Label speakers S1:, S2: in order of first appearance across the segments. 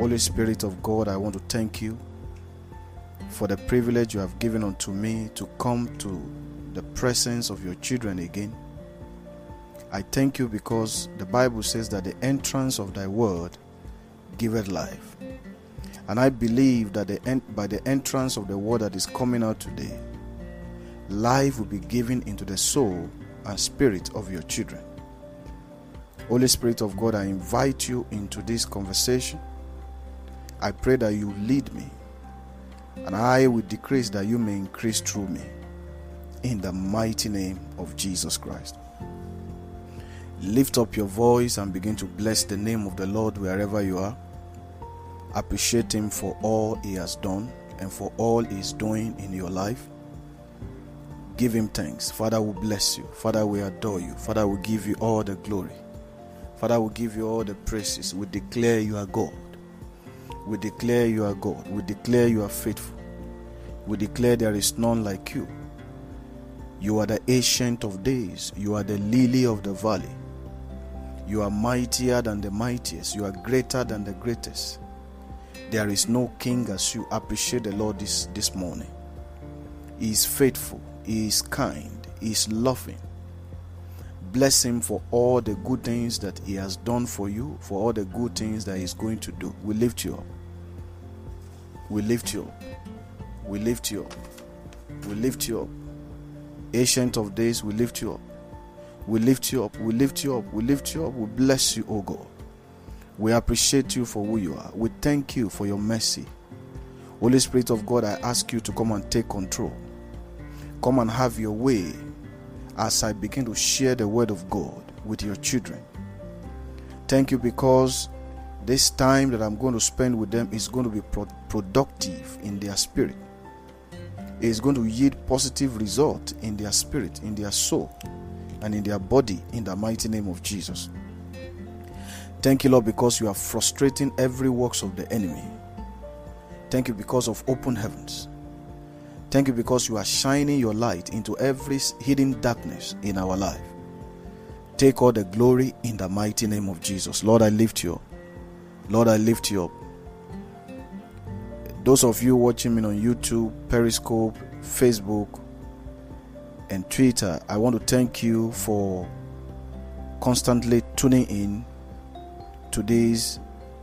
S1: Holy Spirit of God, I want to thank you for the privilege you have given unto me to come to the presence of your children again. I thank you because the Bible says that the entrance of thy word giveth life. And I believe that the en- by the entrance of the word that is coming out today, life will be given into the soul and spirit of your children. Holy Spirit of God, I invite you into this conversation. I pray that you lead me and I will decrease that you may increase through me. In the mighty name of Jesus Christ. Lift up your voice and begin to bless the name of the Lord wherever you are. Appreciate Him for all He has done and for all He is doing in your life. Give Him thanks. Father will bless you. Father will adore you. Father will give you all the glory. Father will give you all the praises. We declare you are God. We declare you are God. We declare you are faithful. We declare there is none like you. You are the ancient of days. You are the lily of the valley. You are mightier than the mightiest. You are greater than the greatest. There is no king as you. Appreciate the Lord this, this morning. He is faithful. He is kind. He is loving. Bless him for all the good things that he has done for you, for all the good things that he's going to do. We lift you up. We lift you up. We lift you up. We lift you up. Ancient of days, we lift you up. We lift you up. We lift you up. We lift you up. We bless you, O God. We appreciate you for who you are. We thank you for your mercy. Holy Spirit of God, I ask you to come and take control. Come and have your way as I begin to share the word of God with your children. Thank you because this time that I'm going to spend with them is going to be pro- productive in their spirit. It is going to yield positive result in their spirit, in their soul, and in their body in the mighty name of Jesus. Thank you, Lord, because you are frustrating every works of the enemy. Thank you because of open heavens. Thank you because you are shining your light into every hidden darkness in our life. Take all the glory in the mighty name of Jesus. Lord, I lift you up. Lord, I lift you up. Those of you watching me on YouTube, Periscope, Facebook, and Twitter, I want to thank you for constantly tuning in to this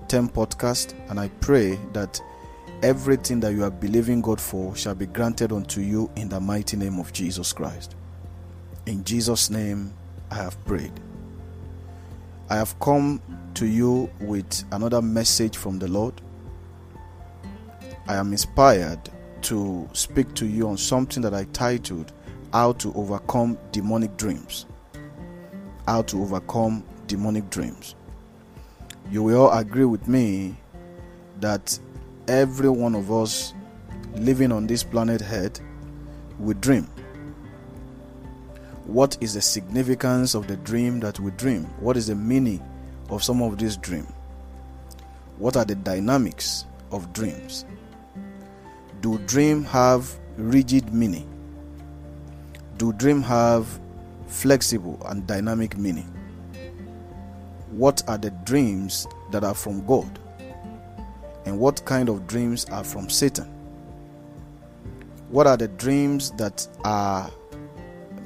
S1: 10 podcast. And I pray that everything that you are believing God for shall be granted unto you in the mighty name of Jesus Christ. In Jesus' name, I have prayed. I have come to you with another message from the Lord. I am inspired to speak to you on something that I titled How to Overcome Demonic Dreams. How to Overcome Demonic Dreams. You will all agree with me that every one of us living on this planet Earth we dream. What is the significance of the dream that we dream? What is the meaning of some of these dreams? What are the dynamics of dreams? Do dreams have rigid meaning? Do dreams have flexible and dynamic meaning? What are the dreams that are from God? And what kind of dreams are from Satan? What are the dreams that are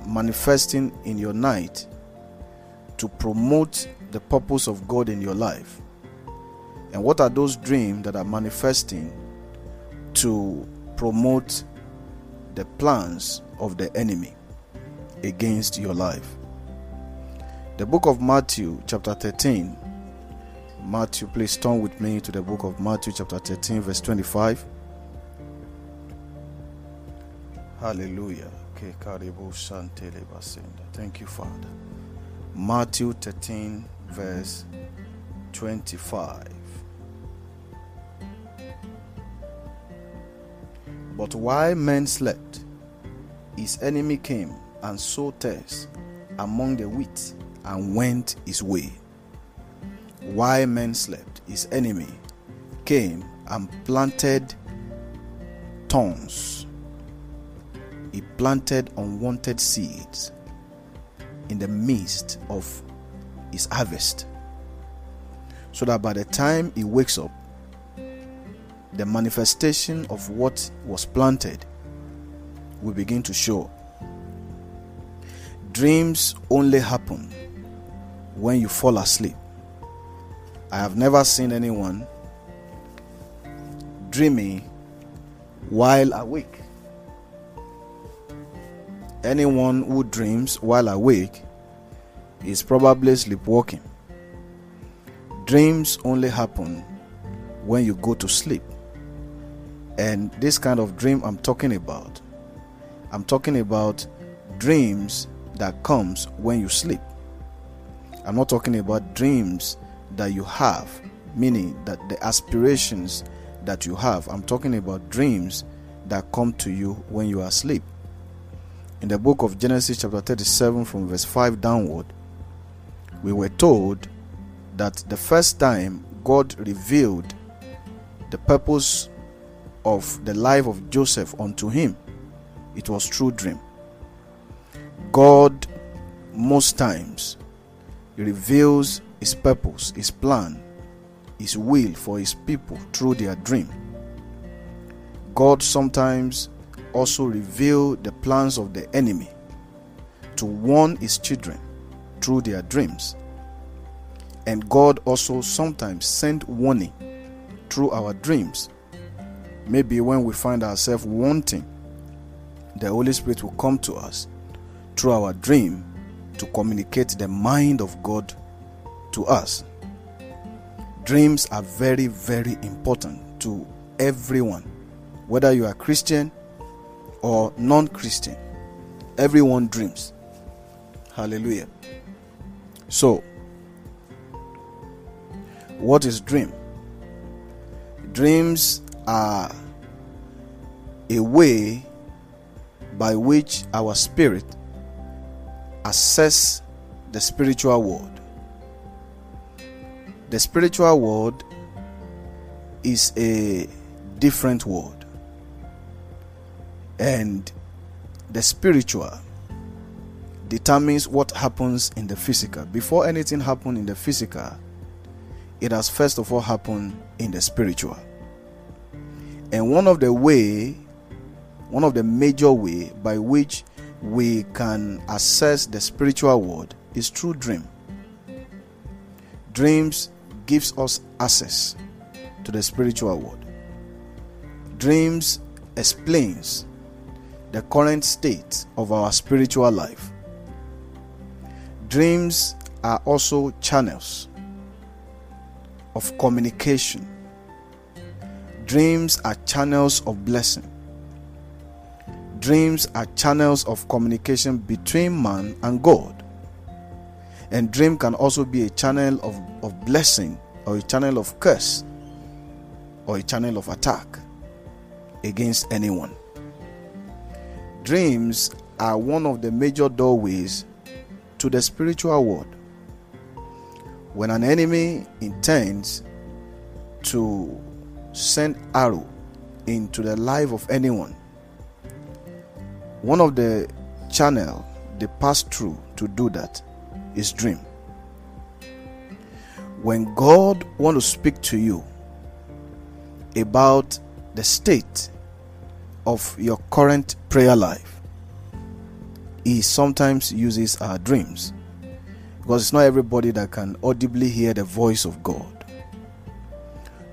S1: manifesting in your night to promote the purpose of God in your life? And what are those dreams that are manifesting to promote the plans of the enemy against your life? The book of Matthew, chapter 13. Matthew, please turn with me to the book of Matthew, chapter 13, verse 25. Hallelujah. Thank you, Father. Matthew 13, verse 25. But while men slept, his enemy came and sowed tares among the wheat and went his way. While men slept, his enemy came and planted thorns. He planted unwanted seeds in the midst of his harvest. So that by the time he wakes up, the manifestation of what was planted will begin to show. Dreams only happen when you fall asleep. I have never seen anyone dreaming while awake. Anyone who dreams while awake is probably sleepwalking. Dreams only happen when you go to sleep. And this kind of dream I'm talking about, I'm talking about dreams that comes when you sleep. I'm not talking about dreams that you have, meaning that the aspirations that you have. I'm talking about dreams that come to you when you are asleep. In the book of Genesis, chapter 37, from verse 5 downward, we were told that the first time God revealed the purpose of the life of Joseph unto him, it was through dream. God, most times, reveals his purpose, his plan, his will for his people through their dream. God sometimes also reveal the plans of the enemy to warn his children through their dreams. And God also sometimes sent warning through our dreams. Maybe when we find ourselves wanting, the Holy Spirit will come to us through our dream to communicate the mind of God to us. Dreams are very, very important to everyone, whether you are Christian or non Christian. Everyone dreams. Hallelujah. So, what is dream? Dreams are a way by which our spirit assess the spiritual world. The spiritual world is a different world. And the spiritual determines what happens in the physical. Before anything happens in the physical, it has first of all happened in the spiritual. And one of the way, one of the major way by which we can assess the spiritual world is through dream. Dreams gives us access to the spiritual world. Dreams explains the current state of our spiritual life. Dreams are also channels of communication. Dreams are channels of blessing. Dreams are channels of communication between man and God. And dream can also be a channel of, of blessing or a channel of curse or a channel of attack against anyone. Dreams are one of the major doorways to the spiritual world. When an enemy intends to send arrow into the life of anyone, one of the channel they pass through to do that is dream. When God want to speak to you about the state of your current prayer life, He sometimes uses our dreams because it's not everybody that can audibly hear the voice of God.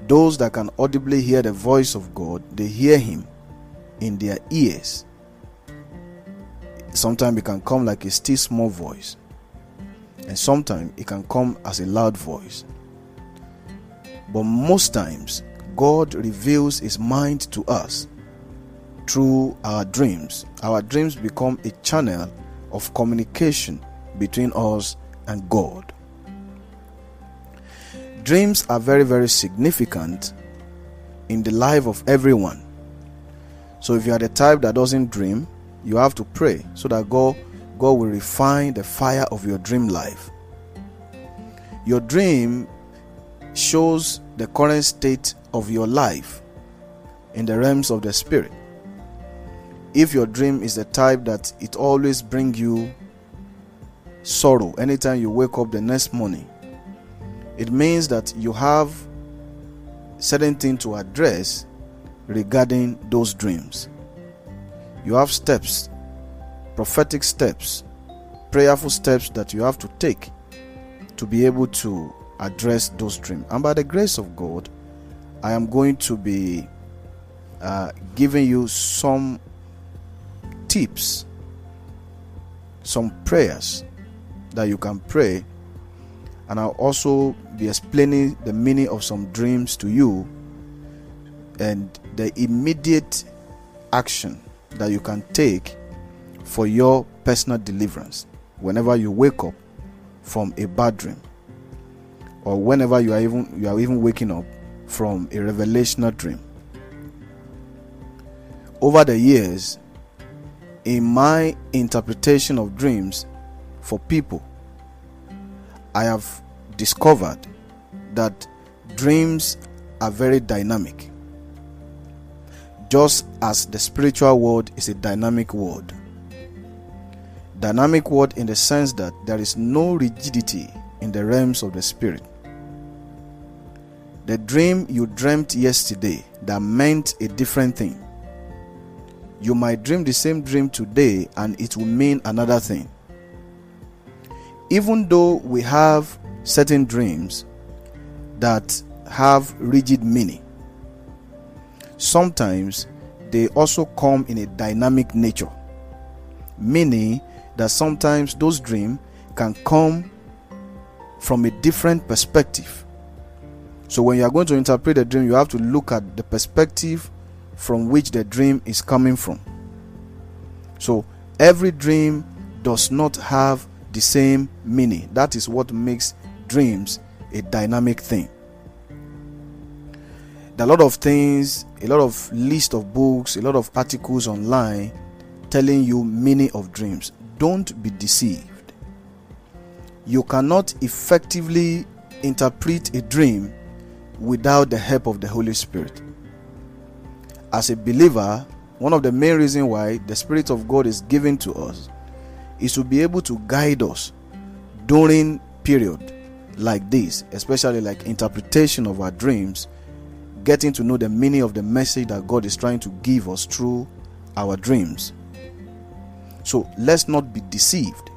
S1: Those that can audibly hear the voice of God, they hear Him in their ears. Sometimes it can come like a still small voice, and sometimes it can come as a loud voice. But most times, God reveals His mind to us through our dreams. Our dreams become a channel of communication between us and God. Dreams are very, very significant in the life of everyone. So if you are the type that doesn't dream, you have to pray so that God God will refine the fire of your dream life. Your dream shows the current state of your life in the realms of the spirit. If your dream is the type that it always bring you sorrow anytime you wake up the next morning, it means that you have certain thing to address regarding those dreams. You have steps, prophetic steps, prayerful steps that you have to take to be able to address those dreams. And by the grace of God, I am going to be uh, giving you some tips, some prayers that you can pray, and I'll also be explaining the meaning of some dreams to you and the immediate action that you can take for your personal deliverance whenever you wake up from a bad dream or whenever you are even you are even waking up from a revelational dream over the years in my interpretation of dreams for people i have discovered that dreams are very dynamic just as the spiritual world is a dynamic world. Dynamic word in the sense that there is no rigidity in the realms of the spirit. The dream you dreamt yesterday that meant a different thing. You might dream the same dream today and it will mean another thing. Even though we have certain dreams that have rigid meaning, sometimes they also come in a dynamic nature, meaning that sometimes those dreams can come from a different perspective. So, when you are going to interpret a dream, you have to look at the perspective from which the dream is coming from. So, every dream does not have the same meaning. That is what makes dreams a dynamic thing there are a lot of things, a lot of list of books, a lot of articles online telling you meaning of dreams. Don't be deceived. You cannot effectively interpret a dream without the help of the Holy Spirit. As a believer, one of the main reasons why the Spirit of God is given to us is to be able to guide us during period like this, especially like interpretation of our dreams getting to know the meaning of the message that God is trying to give us through our dreams. So let's not be deceived.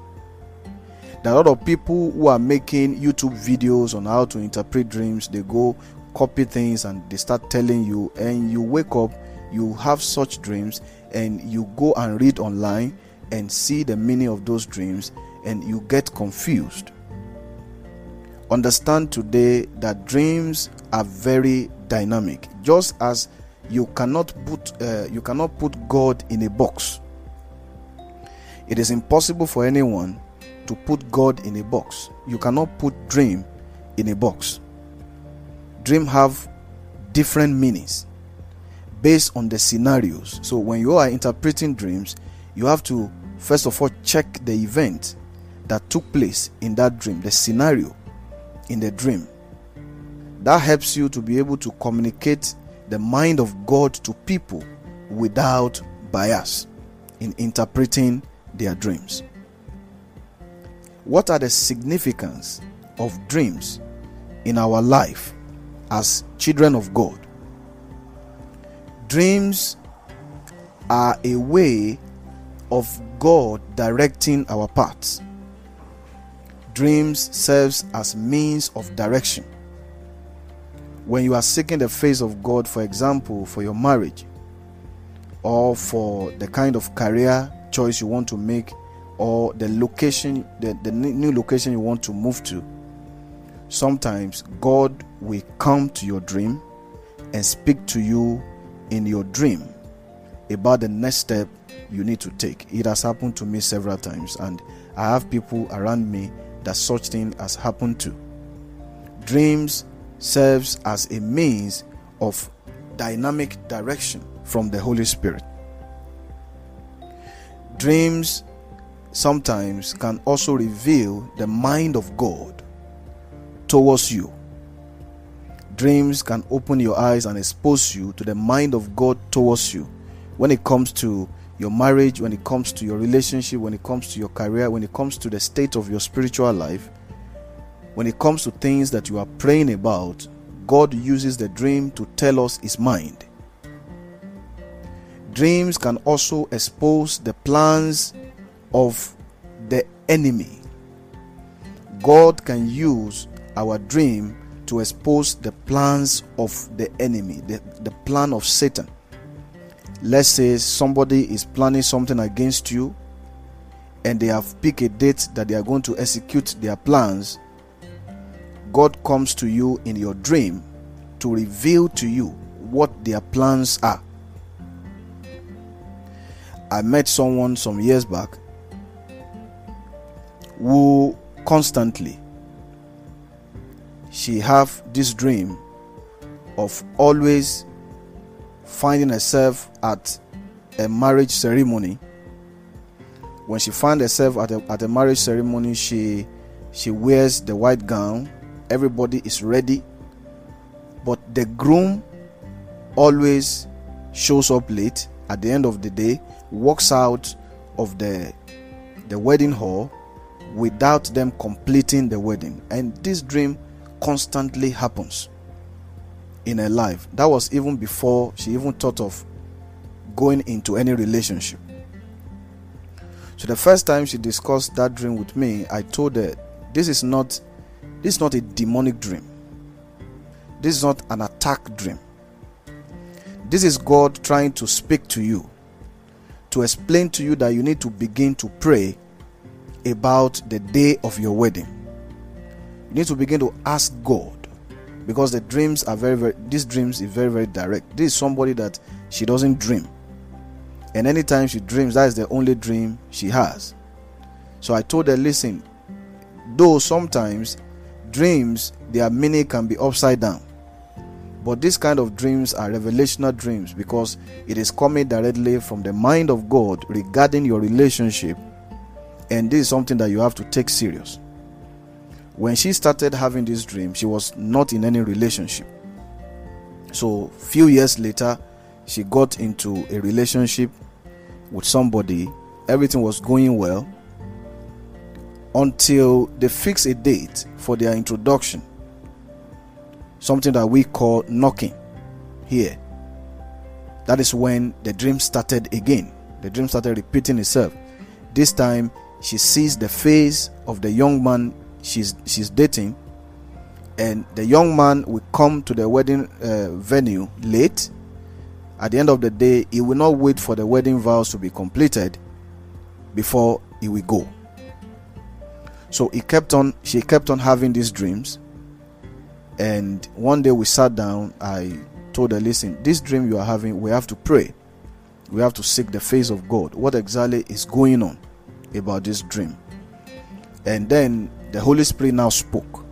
S1: There are a lot of people who are making YouTube videos on how to interpret dreams. They go copy things and they start telling you, and you wake up, you have such dreams, and you go and read online and see the meaning of those dreams, and you get confused. Understand today that dreams are very dynamic just as you cannot put uh, you cannot put god in a box it is impossible for anyone to put god in a box. You cannot put dream in a box. Dream have different meanings based on the scenarios. So when you are interpreting dreams you have to first of all check the event that took place in that dream the scenario in the dream. That helps you to be able to communicate the mind of God to people without bias in interpreting their dreams. What are the significance of dreams in our life as children of God? Dreams are a way of God directing our paths. Dreams serves as means of direction when you are seeking the face of God, for example, for your marriage or for the kind of career choice you want to make or the location, the, the new location you want to move to, sometimes God will come to your dream and speak to you in your dream about the next step you need to take. It has happened to me several times, and I have people around me that such thing has happened to. Dreams serves as a means of dynamic direction from the Holy Spirit. Dreams sometimes can also reveal the mind of God towards you. Dreams can open your eyes and expose you to the mind of God towards you when it comes to your marriage, when it comes to your relationship, when it comes to your career, when it comes to the state of your spiritual life, when it comes to things that you are praying about, God uses the dream to tell us His mind. Dreams can also expose the plans of the enemy. God can use our dream to expose the plans of the enemy, the, the plan of Satan. Let's say somebody is planning something against you and they have picked a date that they are going to execute their plans. God comes to you in your dream to reveal to you what their plans are. I met someone some years back who constantly she have this dream of always finding herself at a marriage ceremony. When she found herself at a, at a marriage ceremony she she wears the white gown. Everybody is ready. But the groom always shows up late at the end of the day walks out of the the wedding hall without them completing the wedding. And this dream constantly happens in her life. That was even before she even thought of going into any relationship. So the first time she discussed that dream with me i told her this is not this is not a demonic dream. This is not an attack dream. This is god trying to speak to you to explain to you that you need to begin to pray about the day of your wedding. You need to begin to ask God because the dreams are very, very, these dreams is very, very direct. This is somebody that she doesn't dream. And anytime she dreams, that is the only dream she has. So I told her, listen, though sometimes dreams, their meaning can be upside down. But these kind of dreams are revelational dreams because it is coming directly from the mind of God regarding your relationship. And this is something that you have to take serious. When she started having this dream, she was not in any relationship. So, few years later, she got into a relationship with somebody. Everything was going well until they fixed a date for their introduction something that we call knocking here. That is when the dream started again. The dream started repeating itself. This time she sees the face of the young man she's she's dating and the young man will come to the wedding uh, venue late at the end of the day he will not wait for the wedding vows to be completed before he will go so he kept on she kept on having these dreams and one day we sat down. I told her, Listen, this dream you are having, we have to pray. We have to seek the face of God. What exactly is going on about this dream? And then the Holy Spirit now spoke.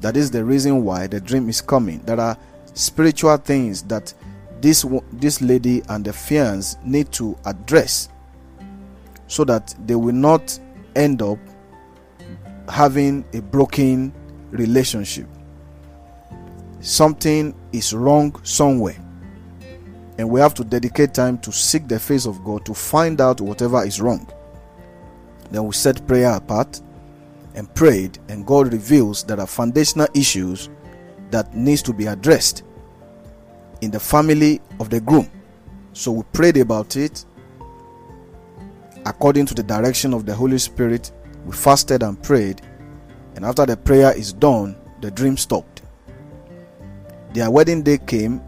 S1: That is the reason why the dream is coming. There are spiritual things that this this lady and the fiance need to address so that they will not end up having a broken relationship something is wrong somewhere. And we have to dedicate time to seek the face of God to find out whatever is wrong. Then we set prayer apart and prayed, and God reveals there are foundational issues that needs to be addressed in the family of the groom. So we prayed about it according to the direction of the Holy Spirit. We fasted and prayed, and after the prayer is done, the dream stopped. Their wedding day came.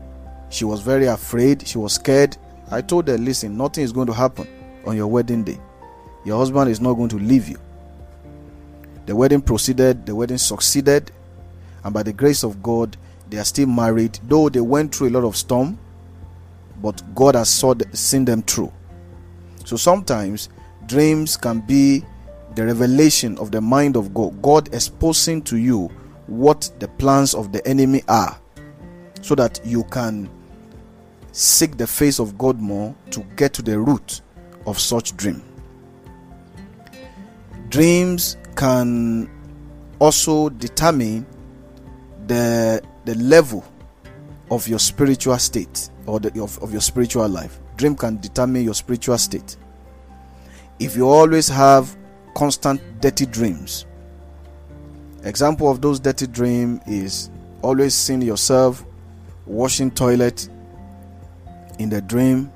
S1: She was very afraid. She was scared. I told her, listen, nothing is going to happen on your wedding day. Your husband is not going to leave you. The wedding proceeded, the wedding succeeded, and by the grace of God, they are still married, though they went through a lot of storm, but God has saw the, seen them through. So sometimes dreams can be the revelation of the mind of God, God exposing to you what the plans of the enemy are so that you can seek the face of God more to get to the root of such dream. Dreams can also determine the the level of your spiritual state or the, of, of your spiritual life. Dream can determine your spiritual state. If you always have constant dirty dreams, example of those dirty dream is always seeing yourself washing toilet in the dream,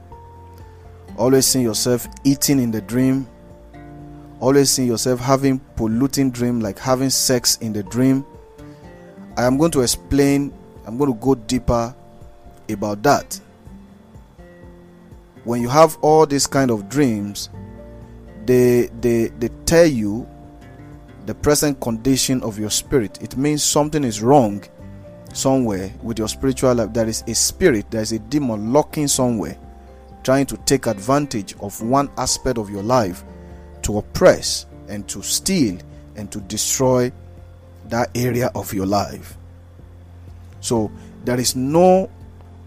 S1: always seeing yourself eating in the dream, always seeing yourself having polluting dream like having sex in the dream. I am going to explain, I'm going to go deeper about that. When you have all these kind of dreams, they they they tell you the present condition of your spirit. It means something is wrong somewhere with your spiritual life. There is a spirit, there is a demon lurking somewhere, trying to take advantage of one aspect of your life to oppress and to steal and to destroy that area of your life. So there is no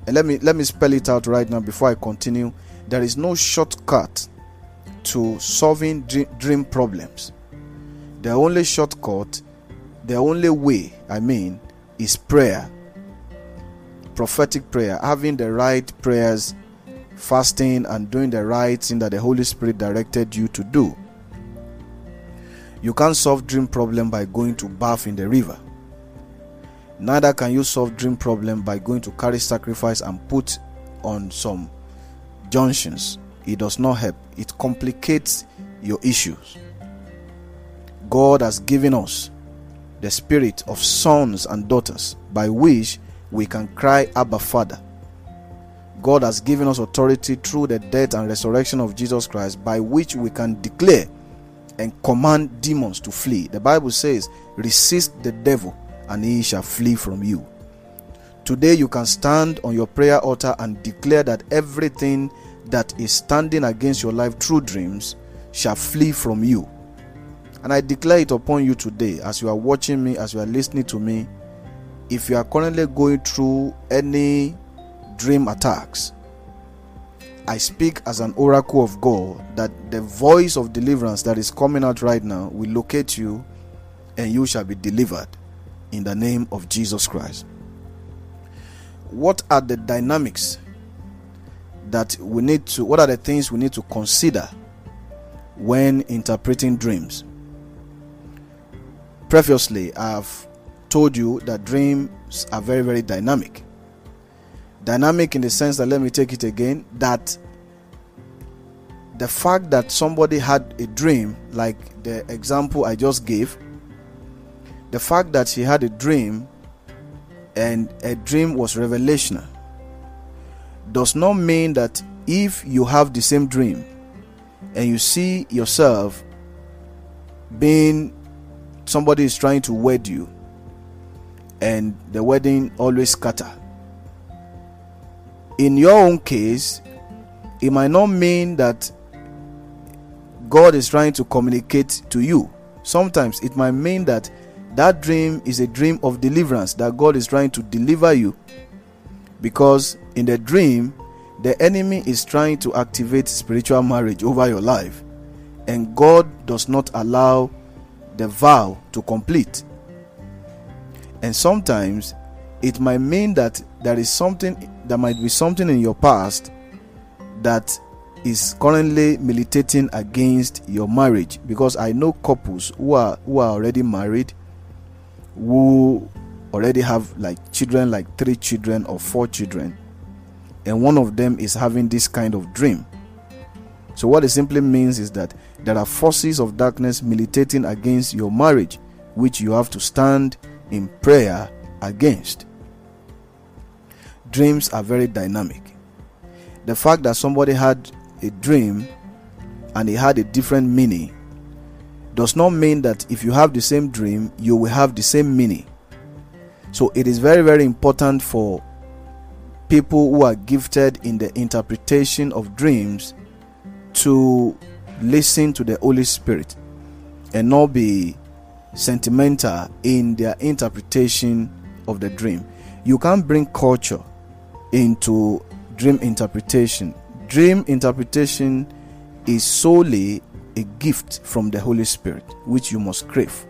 S1: and let me let me spell it out right now before I continue. There is no shortcut to solving dream problems. The only shortcut, the only way, I mean, is prayer. Prophetic prayer, having the right prayers, fasting, and doing the right thing that the Holy Spirit directed you to do. You can't solve dream problem by going to bath in the river. Neither can you solve dream problem by going to carry sacrifice and put on some junctions. It does not help. It complicates your issues. God has given us the spirit of sons and daughters by which we can cry Abba Father. God has given us authority through the death and resurrection of Jesus Christ by which we can declare and command demons to flee. The Bible says, resist the devil and he shall flee from you. Today you can stand on your prayer altar and declare that everything that is standing against your life through dreams shall flee from you and I declare it upon you today as you are watching me, as you are listening to me. If you are currently going through any dream attacks, I speak as an oracle of God that the voice of deliverance that is coming out right now will locate you and you shall be delivered in the name of Jesus Christ. What are the dynamics that we need to, what are the things we need to consider when interpreting dreams? Previously, I've told you that dreams are very, very dynamic. Dynamic in the sense that, let me take it again, that the fact that somebody had a dream, like the example I just gave, the fact that she had a dream and a dream was revelational does not mean that if you have the same dream and you see yourself being somebody is trying to wed you and the wedding always scatter. In your own case it might not mean that god is trying to communicate to you. Sometimes it might mean that that dream is a dream of deliverance that god is trying to deliver you. Because in the dream the enemy is trying to activate spiritual marriage over your life and god does not allow the vow to complete. And sometimes it might mean that there is something, there might be something in your past that is currently militating against your marriage. Because I know couples who are who are already married who already have like children like three children or four children. And one of them is having this kind of dream so what it simply means is that there are forces of darkness militating against your marriage, which you have to stand in prayer against. Dreams are very dynamic. The fact that somebody had a dream and it had a different meaning does not mean that if you have the same dream, you will have the same meaning. So it is very, very important for people who are gifted in the interpretation of dreams to listen to the Holy Spirit and not be sentimental in their interpretation of the dream. You can't bring culture into dream interpretation. Dream interpretation is solely a gift from the Holy Spirit, which you must crave.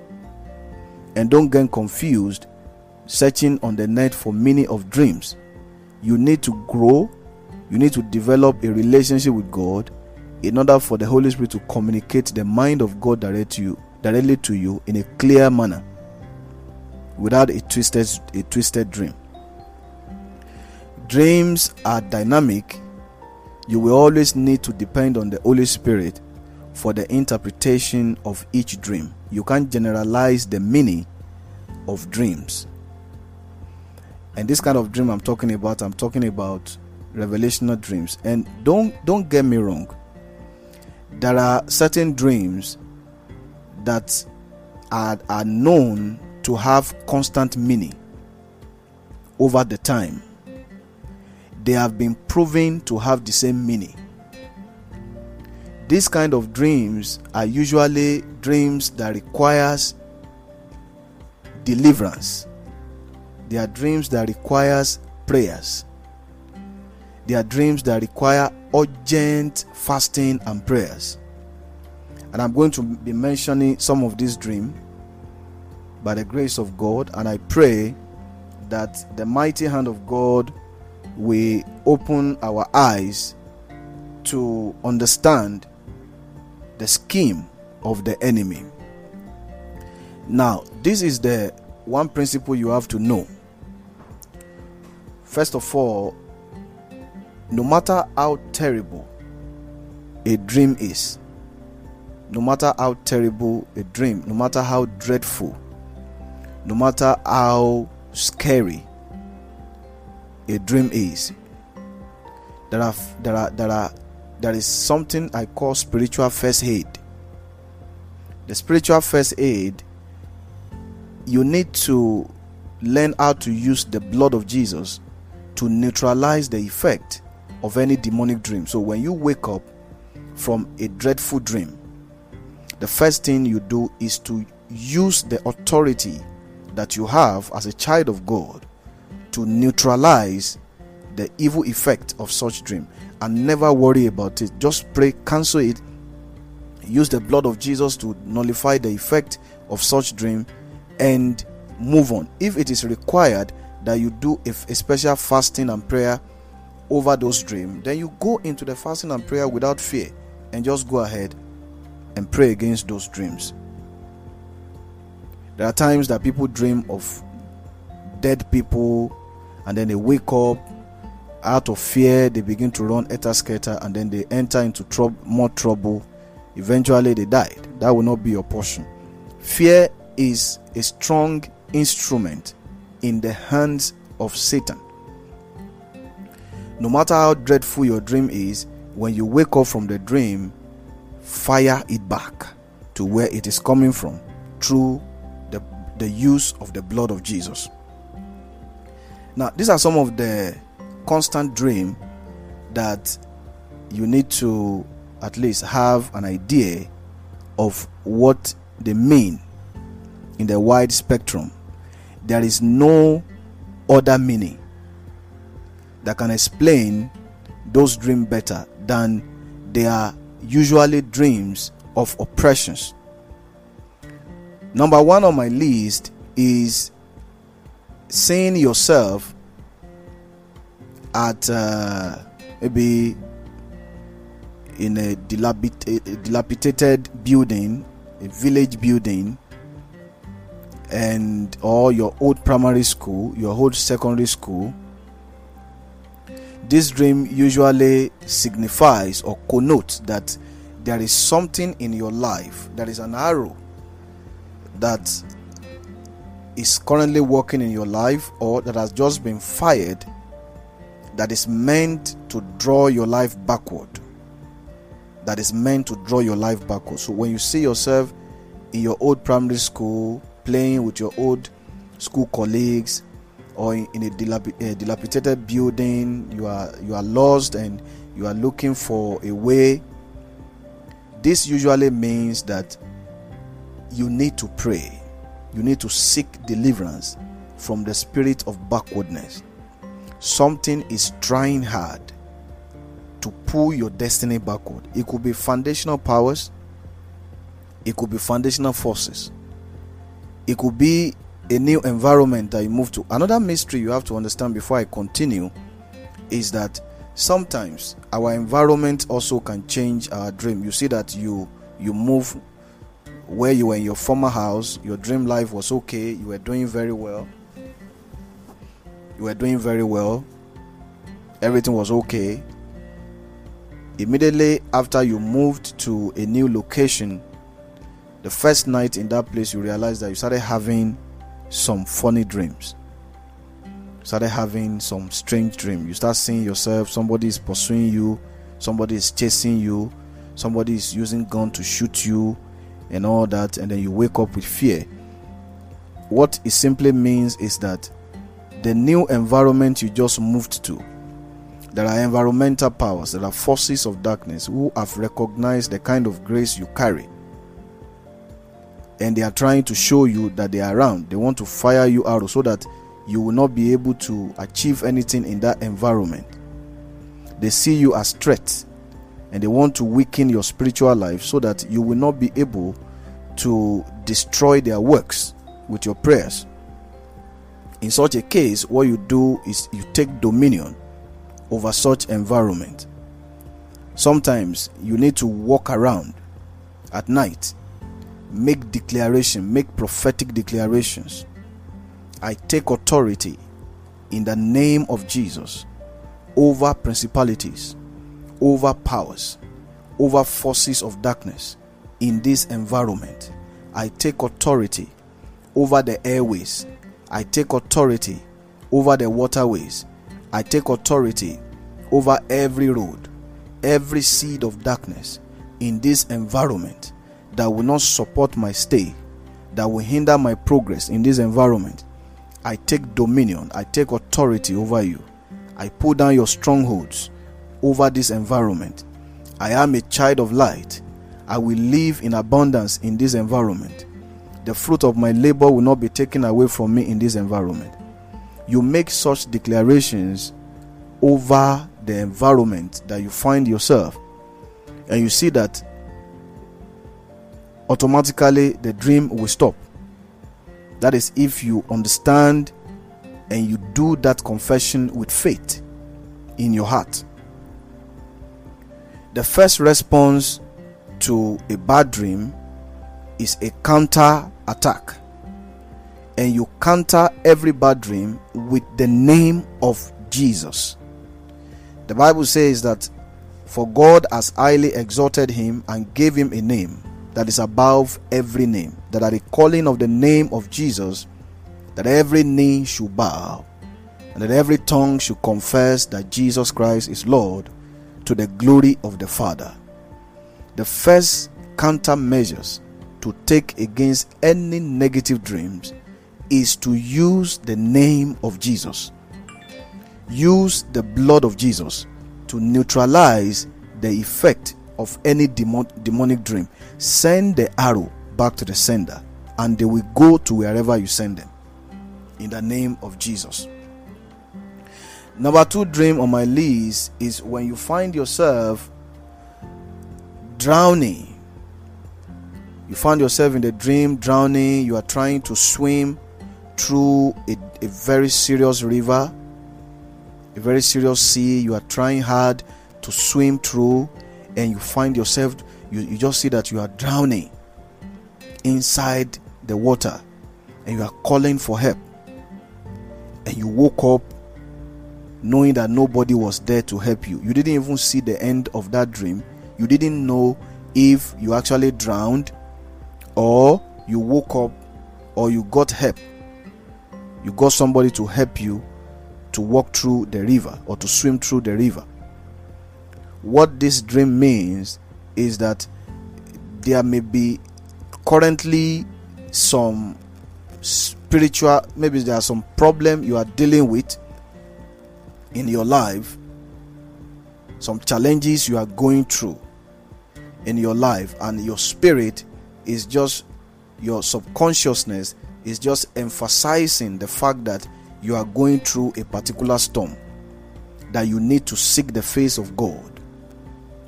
S1: And don't get confused searching on the net for meaning of dreams. You need to grow, you need to develop a relationship with God in order for the Holy Spirit to communicate the mind of God direct you, directly to you in a clear manner without a twisted a twisted dream. Dreams are dynamic. You will always need to depend on the Holy Spirit for the interpretation of each dream. You can't generalize the meaning of dreams. And this kind of dream I'm talking about, I'm talking about revelational dreams. And don't don't get me wrong. There are certain dreams that are, are known to have constant meaning over the time. They have been proven to have the same meaning. These kind of dreams are usually dreams that requires deliverance. They are dreams that requires prayers. They are dreams that require urgent fasting and prayers. And I'm going to be mentioning some of these dreams by the grace of God. And I pray that the mighty hand of God will open our eyes to understand the scheme of the enemy. Now, this is the one principle you have to know. First of all, no matter how terrible a dream is, no matter how terrible a dream, no matter how dreadful, no matter how scary a dream is, there are there are there are there is something I call spiritual first aid. The spiritual first aid, you need to learn how to use the blood of Jesus to neutralize the effect of any demonic dream. So when you wake up from a dreadful dream, the first thing you do is to use the authority that you have as a child of God to neutralize the evil effect of such dream and never worry about it. Just pray, cancel it. Use the blood of Jesus to nullify the effect of such dream and move on. If it is required that you do a, special fasting and prayer over those dreams, then you go into the fasting and prayer without fear and just go ahead and pray against those dreams. There are times that people dream of dead people and then they wake up out of fear, they begin to run etta skater and then they enter into more trouble. Eventually, they died. That will not be your portion. Fear is a strong instrument in the hands of Satan. No matter how dreadful your dream is, when you wake up from the dream, fire it back to where it is coming from through the, the use of the blood of Jesus. Now, these are some of the constant dream that you need to at least have an idea of what they mean in the wide spectrum. There is no other meaning that can explain those dreams better than they are usually dreams of oppressions. Number one on my list is seeing yourself at uh, maybe in a dilapidated building, a village building, and or your old primary school, your old secondary school. This dream usually signifies or connotes that there is something in your life, there is an arrow that is currently working in your life or that has just been fired that is meant to draw your life backward. That is meant to draw your life backward. So when you see yourself in your old primary school playing with your old school colleagues or in a dilapidated building, you are you are lost and you are looking for a way. This usually means that you need to pray. You need to seek deliverance from the spirit of backwardness something is trying hard to pull your destiny backward. It could be foundational powers, it could be foundational forces, it could be a new environment that you move to. Another mystery you have to understand before I continue is that sometimes our environment also can change our dream. You see that you you move where you were in your former house, your dream life was okay, you were doing very well. You were doing very well. Everything was okay. Immediately after you moved to a new location, the first night in that place, you realized that you started having some funny dreams. Started having some strange dreams. You start seeing yourself, somebody is pursuing you, somebody is chasing you, somebody is using gun to shoot you, and all that, and then you wake up with fear. What it simply means is that the new environment you just moved to, there are environmental powers, there are forces of darkness who have recognized the kind of grace you carry. And they are trying to show you that they are around. They want to fire you out so that you will not be able to achieve anything in that environment. They see you as threat and they want to weaken your spiritual life so that you will not be able to destroy their works with your prayers. In such a case, what you do is you take dominion over such environment. Sometimes you need to walk around at night, make declaration, make prophetic declarations. I take authority in the name of Jesus over principalities over powers, over forces of darkness in this environment. I take authority over the airways. I take authority over the waterways. I take authority over every road, every seed of darkness in this environment that will not support my stay, that will hinder my progress in this environment. I take dominion, I take authority over you. I pull down your strongholds over this environment. I am a child of light. I will live in abundance in this environment. The fruit of my labor will not be taken away from me in this environment. You make such declarations over the environment that you find yourself, and you see that automatically the dream will stop. That is, if you understand and you do that confession with faith in your heart. The first response to a bad dream is a counter attack. And you counter every bad dream with the name of Jesus. The Bible says that for God has highly exalted him and gave him a name that is above every name, that at the calling of the name of Jesus, that every knee should bow, and that every tongue should confess that Jesus Christ is Lord to the glory of the Father. The first countermeasures to take against any negative dreams is to use the name of Jesus. Use the blood of Jesus to neutralize the effect of any demon, demonic dream. Send the arrow back to the sender and they will go to wherever you send them. In the name of Jesus. Number two dream on my list is when you find yourself drowning. You find yourself in the dream drowning, you are trying to swim through a, a very serious river, a very serious sea, you are trying hard to swim through, and you find yourself, you, you just see that you are drowning inside the water and you are calling for help. And you woke up knowing that nobody was there to help you. You didn't even see the end of that dream. You didn't know if you actually drowned or you woke up or you got help. You got somebody to help you to walk through the river or to swim through the river. What this dream means is that there may be currently some spiritual maybe there are some problem you are dealing with in your life, some challenges you are going through in your life, and your spirit is just your subconsciousness is just emphasizing the fact that you are going through a particular storm that you need to seek the face of God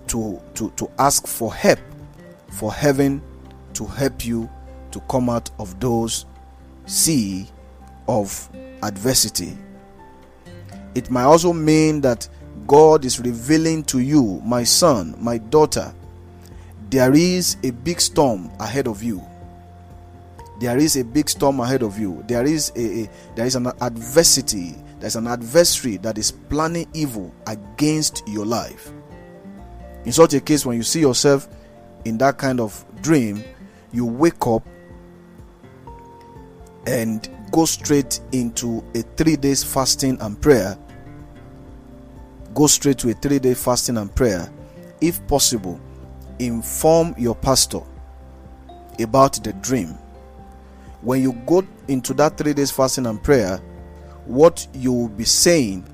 S1: to to to ask for help for heaven to help you to come out of those sea of adversity. It might also mean that God is revealing to you, my son, my daughter, there is a big storm ahead of you. There is a big storm ahead of you. There is a, a there is an adversity, there's an adversary that is planning evil against your life. In such a case, when you see yourself in that kind of dream, you wake up and go straight into a three days fasting and prayer. Go straight to a three day fasting and prayer. If possible, inform your pastor about the dream. When you go into that three days fasting and prayer, what you will be saying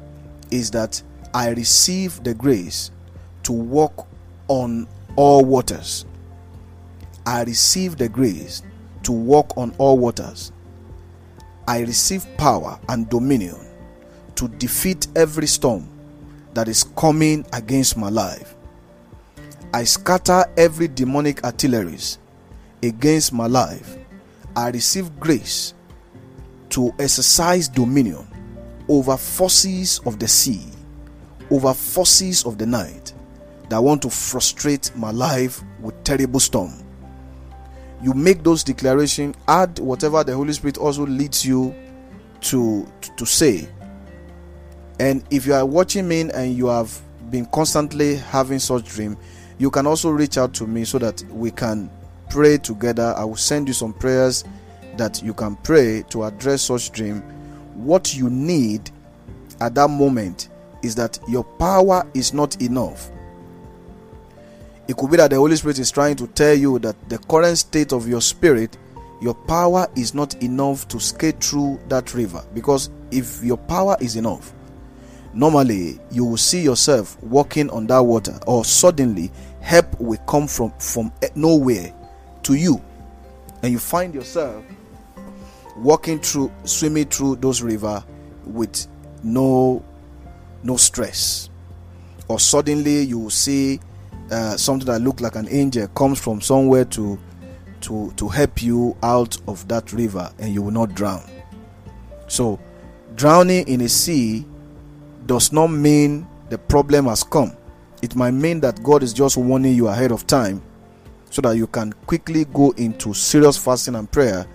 S1: is that I receive the grace to walk on all waters. I receive the grace to walk on all waters. I receive power and dominion to defeat every storm that is coming against my life. I scatter every demonic artilleries against my life. I receive grace to exercise dominion over forces of the sea, over forces of the night that want to frustrate my life with terrible storm. You make those declarations, add whatever the Holy Spirit also leads you to, to, to say. And if you are watching me and you have been constantly having such dream, you can also reach out to me so that we can pray together. I will send you some prayers that you can pray to address such dream. What you need at that moment is that your power is not enough. It could be that the Holy Spirit is trying to tell you that the current state of your spirit, your power is not enough to skate through that river. Because if your power is enough, normally you will see yourself walking on that water, or suddenly help will come from from nowhere to you and you find yourself walking through swimming through those river with no no stress or suddenly you will see uh, something that looked like an angel comes from somewhere to to to help you out of that river and you will not drown. So drowning in a sea does not mean the problem has come. It might mean that God is just warning you ahead of time so that you can quickly go into serious fasting and prayer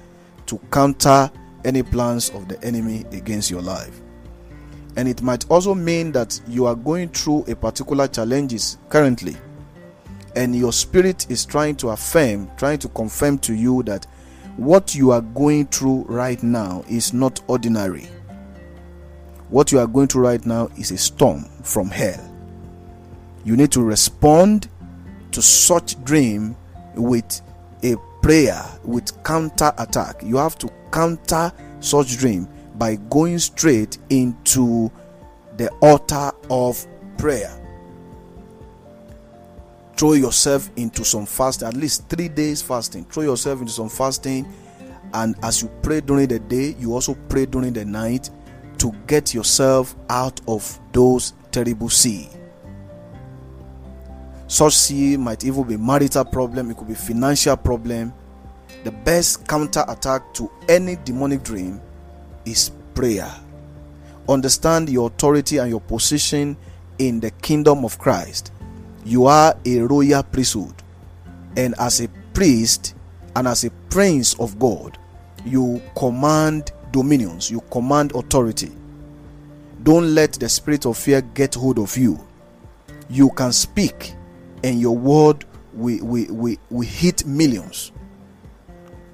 S1: to counter any plans of the enemy against your life. And it might also mean that you are going through a particular challenges currently and your spirit is trying to affirm, trying to confirm to you that what you are going through right now is not ordinary. What you are going through right now is a storm from hell. You need to respond to such dream with a prayer with counter attack. You have to counter such dream by going straight into the altar of prayer throw yourself into some fast at least 3 days fasting throw yourself into some fasting and as you pray during the day you also pray during the night to get yourself out of those terrible sea such sea might even be marital problem, it could be financial problem. The best counter attack to any demonic dream is prayer. Understand your authority and your position in the kingdom of Christ. You are a royal priesthood, and as a priest and as a prince of God, you command dominions, you command authority. Don't let the spirit of fear get hold of you. You can speak and your word will, will, will, will hit millions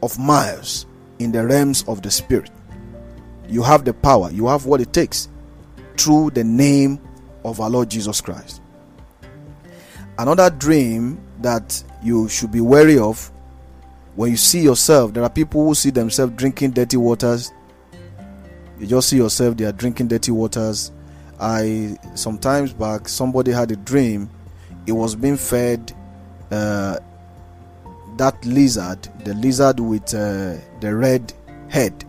S1: of miles in the realms of the spirit. You have the power, you have what it takes through the name of our Lord Jesus Christ. Another dream that you should be wary of when you see yourself, there are people who see themselves drinking dirty waters. You just see yourself, they are drinking dirty waters. I sometimes back, somebody had a dream he was being fed uh, that lizard, the lizard with uh, the red head.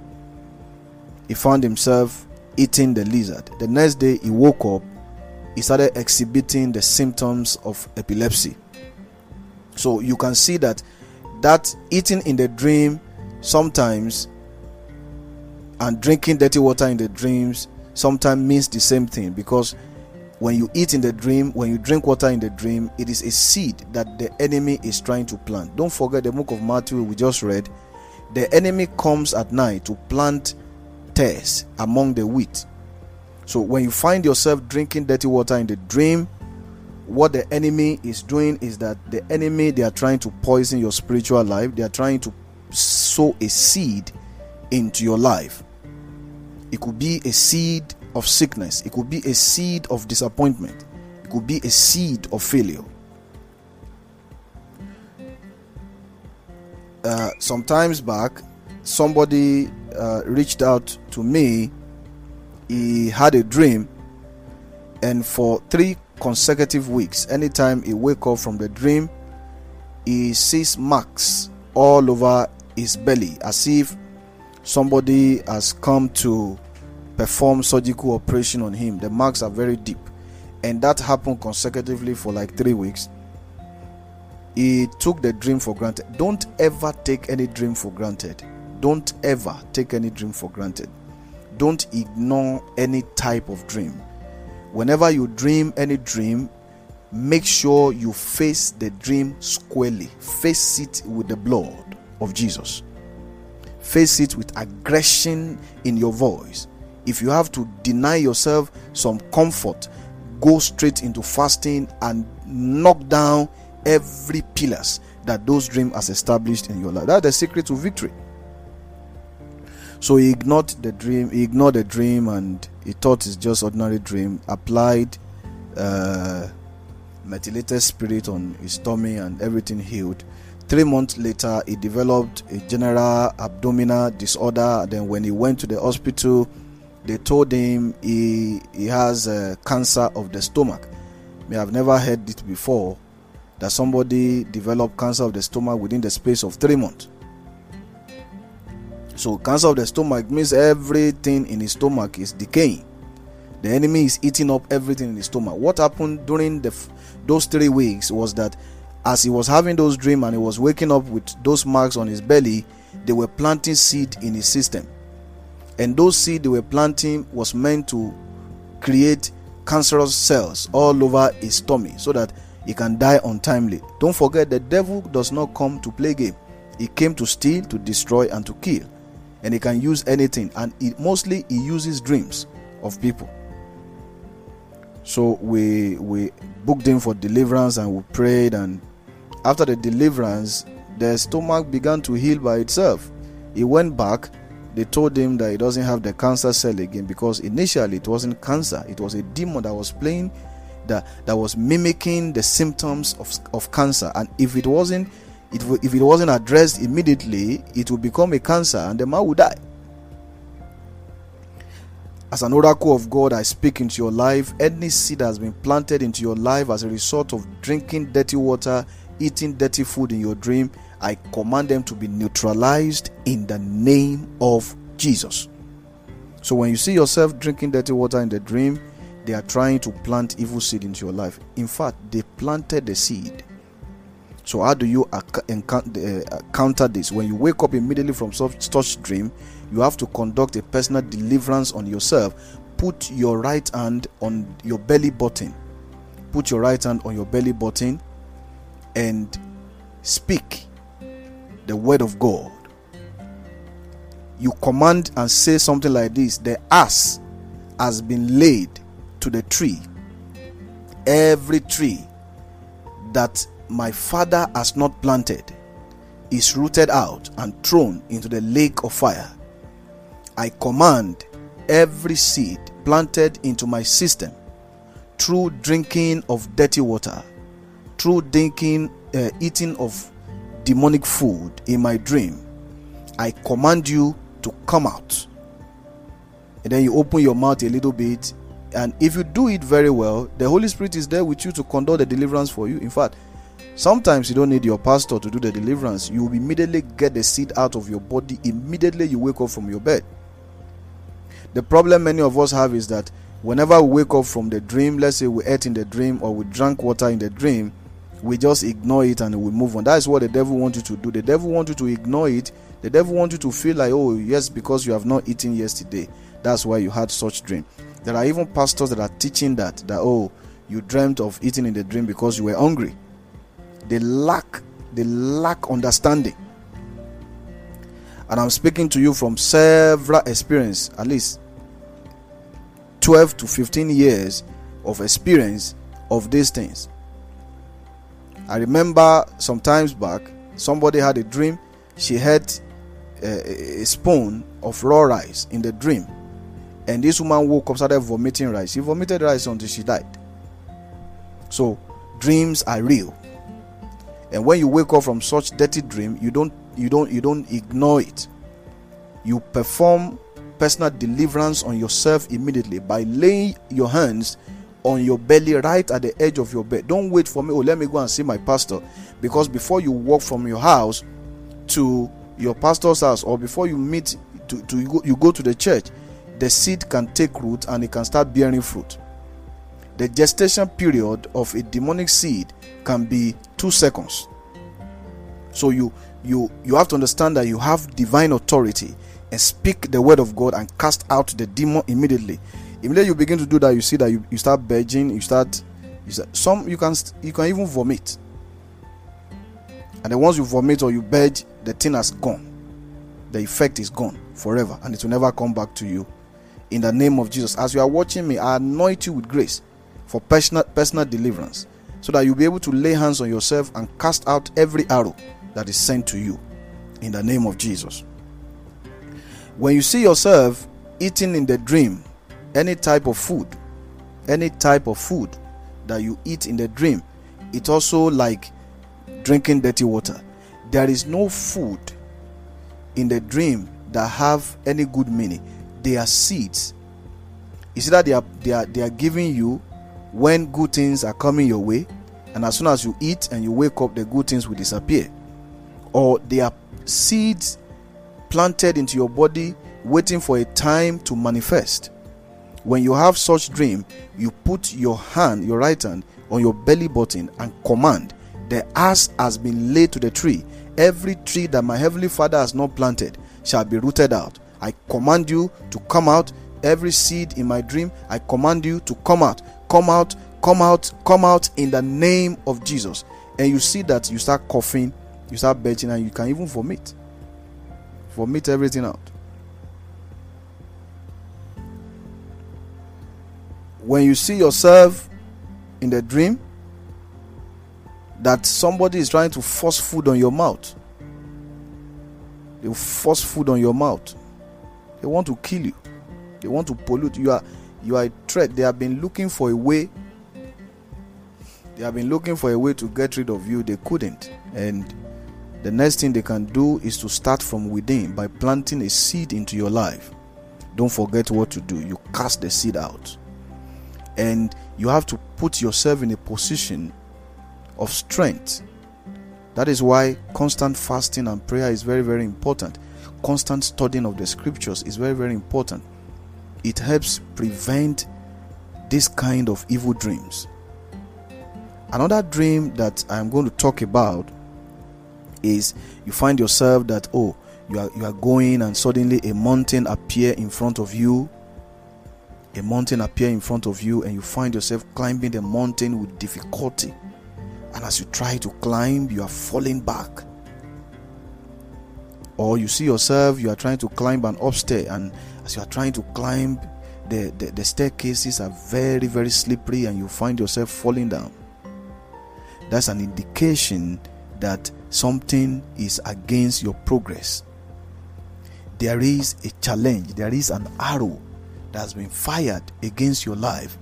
S1: He found himself eating the lizard. The next day, he woke up, he started exhibiting the symptoms of epilepsy. So you can see that that eating in the dream sometimes and drinking dirty water in the dreams sometimes means the same thing because when you eat in the dream, when you drink water in the dream, it is a seed that the enemy is trying to plant. Don't forget the book of Matthew we just read. The enemy comes at night to plant tares among the wheat. So when you find yourself drinking dirty water in the dream, what the enemy is doing is that the enemy they are trying to poison your spiritual life. They are trying to sow a seed into your life. It could be a seed of sickness, it could be a seed of disappointment, it could be a seed of failure. Uh, sometimes back, somebody uh, reached out to me. He had a dream, and for three consecutive weeks, anytime he wake up from the dream, he sees marks all over his belly, as if somebody has come to perform surgical operation on him. The marks are very deep, and that happened consecutively for like three weeks. He took the dream for granted. Don't ever take any dream for granted. Don't ever take any dream for granted. Don't ignore any type of dream. Whenever you dream any dream, make sure you face the dream squarely. Face it with the blood of Jesus. Face it with aggression in your voice if you have to deny yourself some comfort, go straight into fasting and knock down every pillars that those dreams has established in your life. That's the secret to victory. So he ignored the dream, he ignored the dream and he thought it's just ordinary dream, applied uh, methylated spirit on his tummy and everything healed. Three months later, he developed a general abdominal disorder. Then, when he went to the hospital, they told him he he has a cancer of the stomach. May have never heard it before that somebody developed cancer of the stomach within the space of three months. So cancer of the stomach means everything in his stomach is decaying. The enemy is eating up everything in his stomach. What happened during the those three weeks was that as he was having those dreams and he was waking up with those marks on his belly, they were planting seed in his system and those seed they were planting was meant to create cancerous cells all over his tummy so that he can die untimely. Don't forget the devil does not come to play game. He came to steal, to destroy and to kill. And he can use anything and he, mostly he uses dreams of people. So we we booked him for deliverance and we prayed and after the deliverance the stomach began to heal by itself. He went back they told him that he doesn't have the cancer cell again because initially it wasn't cancer, it was a demon that was playing that that was mimicking the symptoms of, of cancer. And if it wasn't it, if it wasn't addressed immediately, it would become a cancer and the man would die. As an oracle of God, I speak into your life. Any seed that has been planted into your life as a result of drinking dirty water, eating dirty food in your dream, I command them to be neutralized in the name of Jesus. So when you see yourself drinking dirty water in the dream, they are trying to plant evil seed into your life. In fact, they planted the seed. So how do you uh, counter this? When you wake up immediately from such dream, you have to conduct a personal deliverance on yourself. Put your right hand on your belly button. Put your right hand on your belly button and speak the word of God, you command and say something like this The ass has been laid to the tree. Every tree that my father has not planted is rooted out and thrown into the lake of fire. I command every seed planted into my system through drinking of dirty water, through drinking, uh, eating of demonic food in my dream, I command you to come out. And then you open your mouth a little bit. And if you do it very well, the Holy Spirit is there with you to conduct the deliverance for you. In fact, sometimes you don't need your pastor to do the deliverance. You will immediately get the seed out of your body immediately you wake up from your bed. The problem many of us have is that whenever we wake up from the dream, let's say we ate in the dream or we drank water in the dream, we just ignore it and we move on. That is what the devil wants you to do. The devil wants you to ignore it. The devil wants you to feel like, oh, yes, because you have not eaten yesterday. That's why you had such dream. There are even pastors that are teaching that that oh, you dreamt of eating in the dream because you were hungry. They lack they lack understanding. And I'm speaking to you from several experience, at least 12 to 15 years of experience of these things. I remember sometimes back, somebody had a dream. She had a, a spoon of raw rice in the dream, and this woman woke up, started vomiting rice. She vomited rice until she died. So, dreams are real, and when you wake up from such dirty dream, you don't you don't you don't ignore it. You perform personal deliverance on yourself immediately by laying your hands on your belly right at the edge of your bed. Don't wait for me. Oh, let me go and see my pastor. Because before you walk from your house to your pastor's house or before you meet to, to you, go, you go to the church, the seed can take root and it can start bearing fruit. The gestation period of a demonic seed can be two seconds. So you you you have to understand that you have divine authority and speak the word of God and cast out the demon immediately. Immediately you begin to do that you see that you, you start begging you start you start, some you can you can even vomit. And then once you vomit or you beg the thing has gone. The effect is gone forever and it will never come back to you. In the name of jesus as you are watching me i anoint you with grace for personal personal deliverance so that you'll be able to lay hands on yourself and cast out every arrow that is sent to you in the name of jesus. When you see yourself eating in the dream any type of food any type of food that you eat in the dream it's also like drinking dirty water. There is no food in the dream that have any good meaning. They are seeds. You see that they are they are they are giving you when good things are coming your way and as soon as you eat and you wake up the good things will disappear or they are seeds planted into your body waiting for a time to manifest when you have such dream, you put your hand, your right hand, on your belly button and command, the ass has been laid to the tree. Every tree that my heavenly Father has not planted shall be rooted out. I command you to come out. Every seed in my dream, I command you to come out. Come out, come out, come out in the name of Jesus. And you see that you start coughing, you start belching, and you can even vomit. Vomit everything out. when you see yourself in the dream that somebody is trying to force food on your mouth, they force food on your mouth. They want to kill you. They want to pollute you. Are you are a threat. They have been looking for a way. They have been looking for a way to get rid of you. They couldn't. And the next thing they can do is to start from within by planting a seed into your life. Don't forget what to do. You cast the seed out and you have to put yourself in a position of strength. That is why constant fasting and prayer is very, very important. Constant studying of the scriptures is very, very important. It helps prevent this kind of evil dreams. Another dream that I'm going to talk about is you find yourself that oh you are you are going and suddenly a mountain appear in front of you a mountain appear in front of you and you find yourself climbing the mountain with difficulty and as you try to climb you are falling back or you see yourself you are trying to climb an upstairs and as you are trying to climb the, the, the staircases are very very slippery and you find yourself falling down. That's an indication that something is against your progress. There is a challenge there is an arrow that has been fired against your life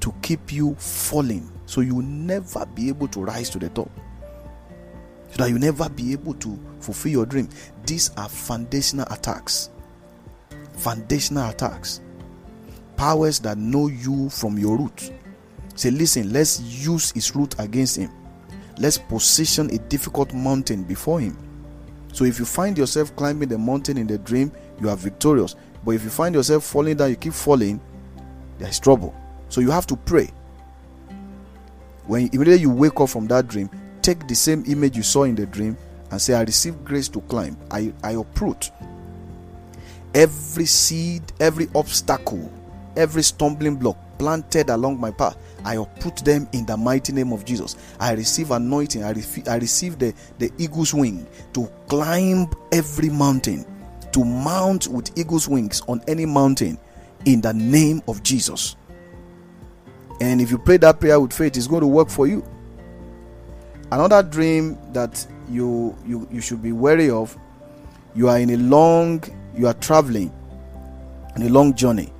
S1: to keep you falling. So you will never be able to rise to the top. So that you never be able to fulfill your dream. These are foundational attacks foundational attacks powers that know you from your root say listen let's use his root against him let's position a difficult mountain before him so if you find yourself climbing the mountain in the dream you are victorious but if you find yourself falling down, you keep falling, there is trouble. So you have to pray. When immediately you wake up from that dream, take the same image you saw in the dream and say, I receive grace to climb. I, I uproot every seed, every obstacle, every stumbling block planted along my path. I uproot them in the mighty name of Jesus. I receive anointing. I, I receive the, the eagle's wing to climb every mountain, to mount with eagle's wings on any mountain in the name of Jesus. And if you pray that prayer with faith, it's going to work for you. Another dream that you you, you should be wary of you are in a long you are traveling in a long journey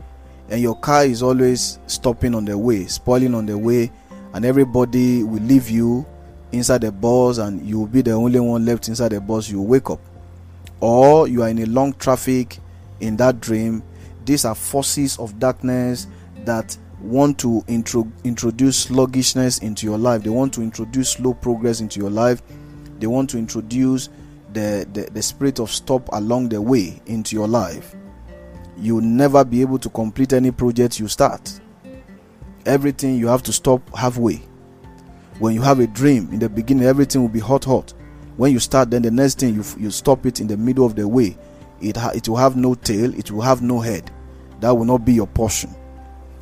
S1: and your car is always stopping on the way spoiling on the way and everybody will leave you inside the bus and you will be the only one left inside the bus you wake up. Or you are in a long traffic in that dream. These are forces of darkness that want to intro- introduce sluggishness into your life. They want to introduce slow progress into your life. They want to introduce the, the, the spirit of stop along the way into your life. You'll never be able to complete any project you start. Everything you have to stop halfway. When you have a dream in the beginning, everything will be hot, hot. When you start, then the next thing you, you stop it in the middle of the way. It, ha- it will have no tail, it will have no head. That will not be your portion.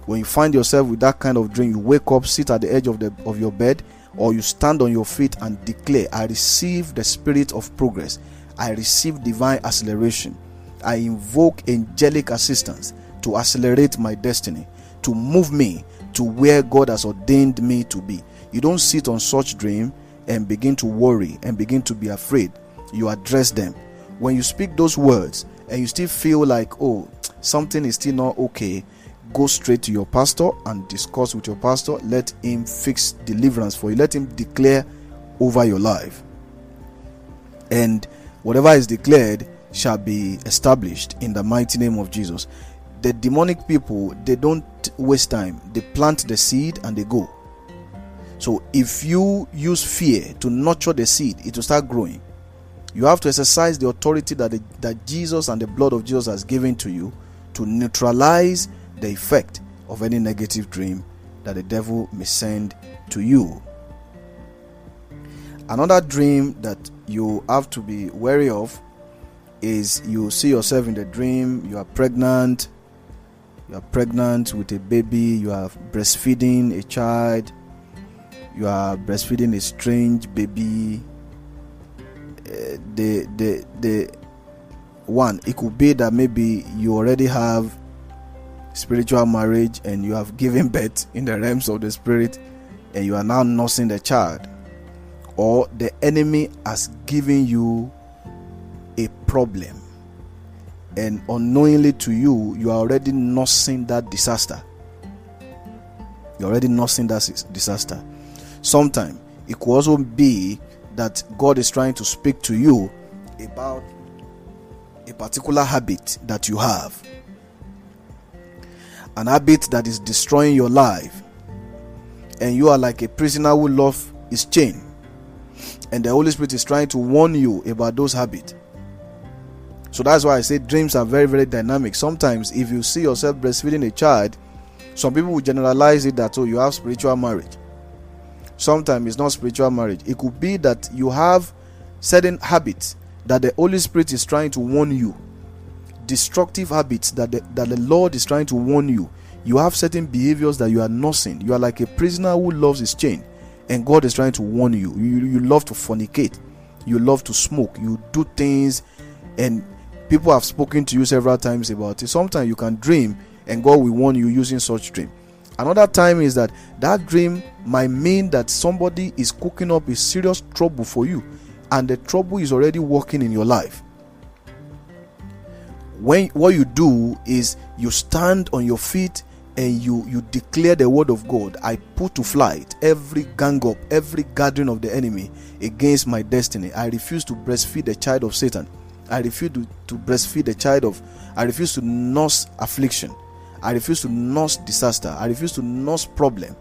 S1: When you find yourself with that kind of dream, you wake up, sit at the edge of the of your bed, or you stand on your feet and declare, I receive the spirit of progress, I receive divine acceleration, I invoke angelic assistance to accelerate my destiny, to move me to where God has ordained me to be. You don't sit on such dream and begin to worry and begin to be afraid. You address them. When you speak those words and you still feel like, oh, something is still not okay, go straight to your pastor and discuss with your pastor. Let him fix deliverance for you. Let him declare over your life. And whatever is declared shall be established in the mighty name of Jesus. The demonic people, they don't waste time. They plant the seed and they go. So if you use fear to nurture the seed, it will start growing. You have to exercise the authority that, the, that Jesus and the blood of Jesus has given to you to neutralize the effect of any negative dream that the devil may send to you. Another dream that you have to be wary of is you see yourself in the dream, you are pregnant, you are pregnant with a baby, you are breastfeeding a child, you are breastfeeding a strange baby. Uh, the the the one it could be that maybe you already have spiritual marriage and you have given birth in the realms of the spirit and you are now nursing the child or the enemy has given you a problem and unknowingly to you you are already nursing that disaster. You're already nursing that disaster. Sometimes it could also be that god is trying to speak to you about a particular habit that you have an habit that is destroying your life, and you are like a prisoner who lost his chain, and the Holy Spirit is trying to warn you about those habits. So that's why I say dreams are very, very dynamic. Sometimes, if you see yourself breastfeeding a child, some people will generalize it that oh, you have spiritual marriage. Sometimes it's not spiritual marriage. It could be that you have certain habits that the Holy Spirit is trying to warn you destructive habits that the, that the Lord is trying to warn you. You have certain behaviors that you are nursing. You are like a prisoner who loves his chain, and God is trying to warn you. You, you love to fornicate, you love to smoke, you do things, and people have spoken to you several times about it. Sometimes you can dream, and God will warn you using such dream. Another time is that that dream might mean that somebody is cooking up a serious trouble for you, and the trouble is already working in your life when what you do is you stand on your feet and you you declare the word of god. I put to flight every gang up every gathering of the enemy against my destiny. I refuse to breastfeed the child of satan. I refuse to, to breastfeed the child of i refuse to nurse affliction. I refuse to nurse disaster. I refuse to nurse problem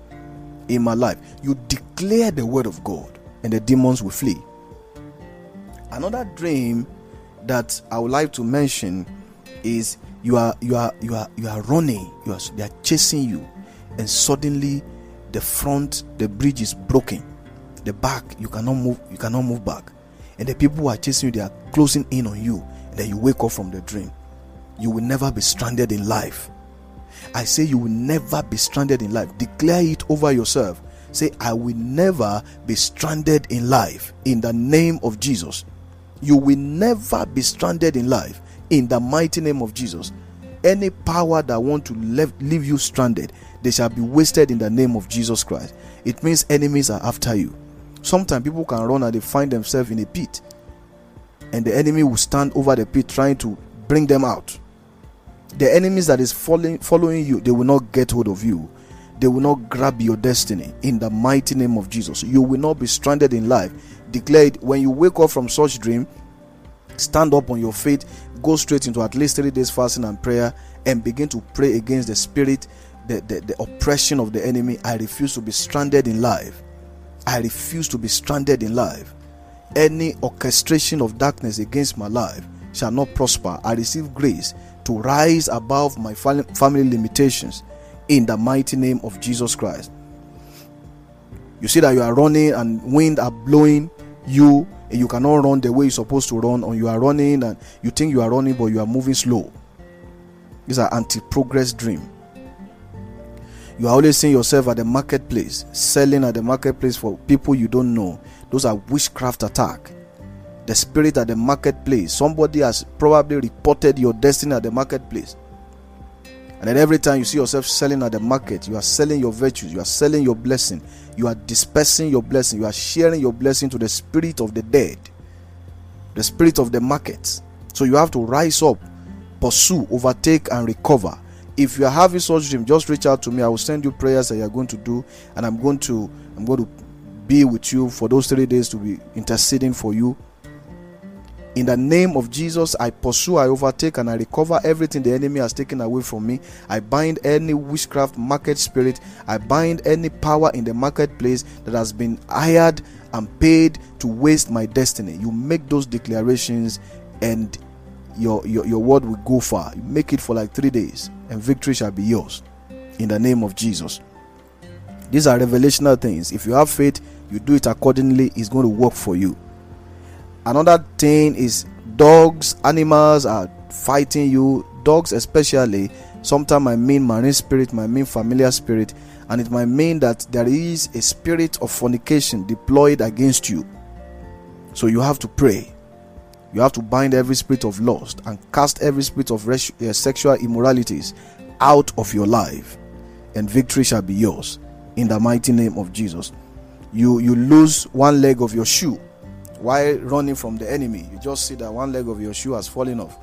S1: in my life. You declare the word of god and the demons will flee. Another dream that i would like to mention is you are you are you are you are running you are they are chasing you and suddenly the front, the bridge is broken. The back, you cannot move, you cannot move back. And the people who are chasing you, they are closing in on you. And then you wake up from the dream. You will never be stranded in life. I say you will never be stranded in life. Declare it over yourself. Say, I will never be stranded in life in the name of Jesus. You will never be stranded in life in the mighty name of Jesus. Any power that want to leave, leave you stranded, they shall be wasted in the name of Jesus Christ. It means enemies are after you. Sometimes people can run and they find themselves in a pit, and the enemy will stand over the pit trying to bring them out. The enemies that is following following you, they will not get hold of you. They will not grab your destiny in the mighty name of Jesus. You will not be stranded in life. Declared when you wake up from such dream, stand up on your feet, go straight into at least three days fasting and prayer, and begin to pray against the spirit, the, the, the oppression of the enemy. I refuse to be stranded in life. I refuse to be stranded in life. Any orchestration of darkness against my life shall not prosper. I receive grace to rise above my family limitations in the mighty name of Jesus Christ. You see that you are running and wind are blowing you and you cannot run the way you're supposed to run, or you are running and you think you are running but you are moving slow. These are anti-progress dream. You are always seeing yourself at the marketplace, selling at the marketplace for people you don't know. Those are witchcraft attack the spirit at the marketplace. Somebody has probably reported your destiny at the marketplace. And then every time you see yourself selling at the market, you are selling your virtues, you are selling your blessing, you are dispersing your blessing, you are sharing your blessing to the spirit of the dead, the spirit of the market. So you have to rise up, pursue, overtake, and recover. If you are having such a dream, just reach out to me. I will send you prayers that you are going to do, and I'm going to I'm going to be with you for those three days to be interceding for you in the name of Jesus, I pursue, I overtake, and I recover everything the enemy has taken away from me. I bind any witchcraft market spirit. I bind any power in the marketplace that has been hired and paid to waste my destiny. You make those declarations, and your, your, your word will go far. You make it for like three days, and victory shall be yours. In the name of Jesus. These are revelational things. If you have faith, you do it accordingly, it's going to work for you another thing is dogs animals are fighting you. Dogs especially sometimes i mean marine spirit might mean familiar spirit and it might mean that there is a spirit of fornication deployed against you. So you have to pray. You have to bind every spirit of lust and cast every spirit of res- uh, sexual immoralities out of your life and victory shall be yours. In the mighty name of jesus. You you lose one leg of your shoe while running from the enemy. You just see that one leg of your shoe has fallen off.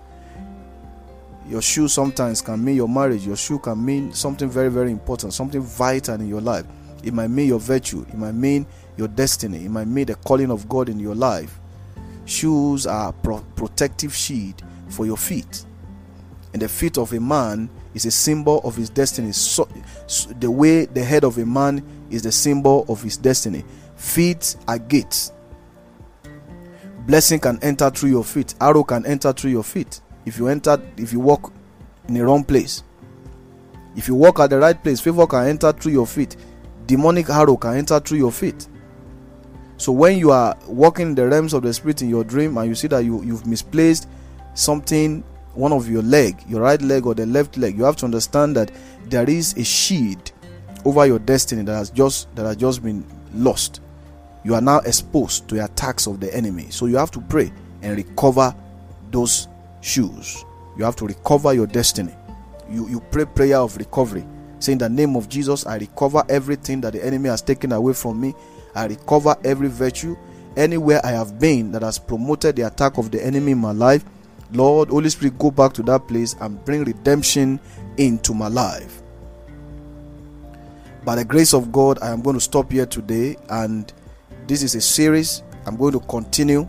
S1: Your shoe sometimes can mean your marriage, your shoe can mean something very, very important, something vital in your life. It might mean your virtue, it might mean your destiny, it might mean the calling of God in your life. Shoes are pro- protective shield for your feet. And the feet of a man is a symbol of his destiny. So, so the way the head of a man is the symbol of his destiny. Feet are gates blessing can enter through your feet arrow can enter through your feet. If you enter if you walk in the wrong place if you walk at the right place favor can enter through your feet. Demonic arrow can enter through your feet. So when you are walking in the realms of the spirit in your dream and you see that you, you've misplaced something one of your leg your right leg or the left leg you have to understand that there is a shield over your destiny that has just that has just been lost you are now exposed to the attacks of the enemy. So you have to pray and recover those shoes. You have to recover your destiny. You, you pray prayer of recovery. Say in the name of Jesus, I recover everything that the enemy has taken away from me. I recover every virtue. Anywhere I have been that has promoted the attack of the enemy in my life, Lord, Holy Spirit, go back to that place and bring redemption into my life. By the grace of God, I am going to stop here today and this is a series. I'm going to continue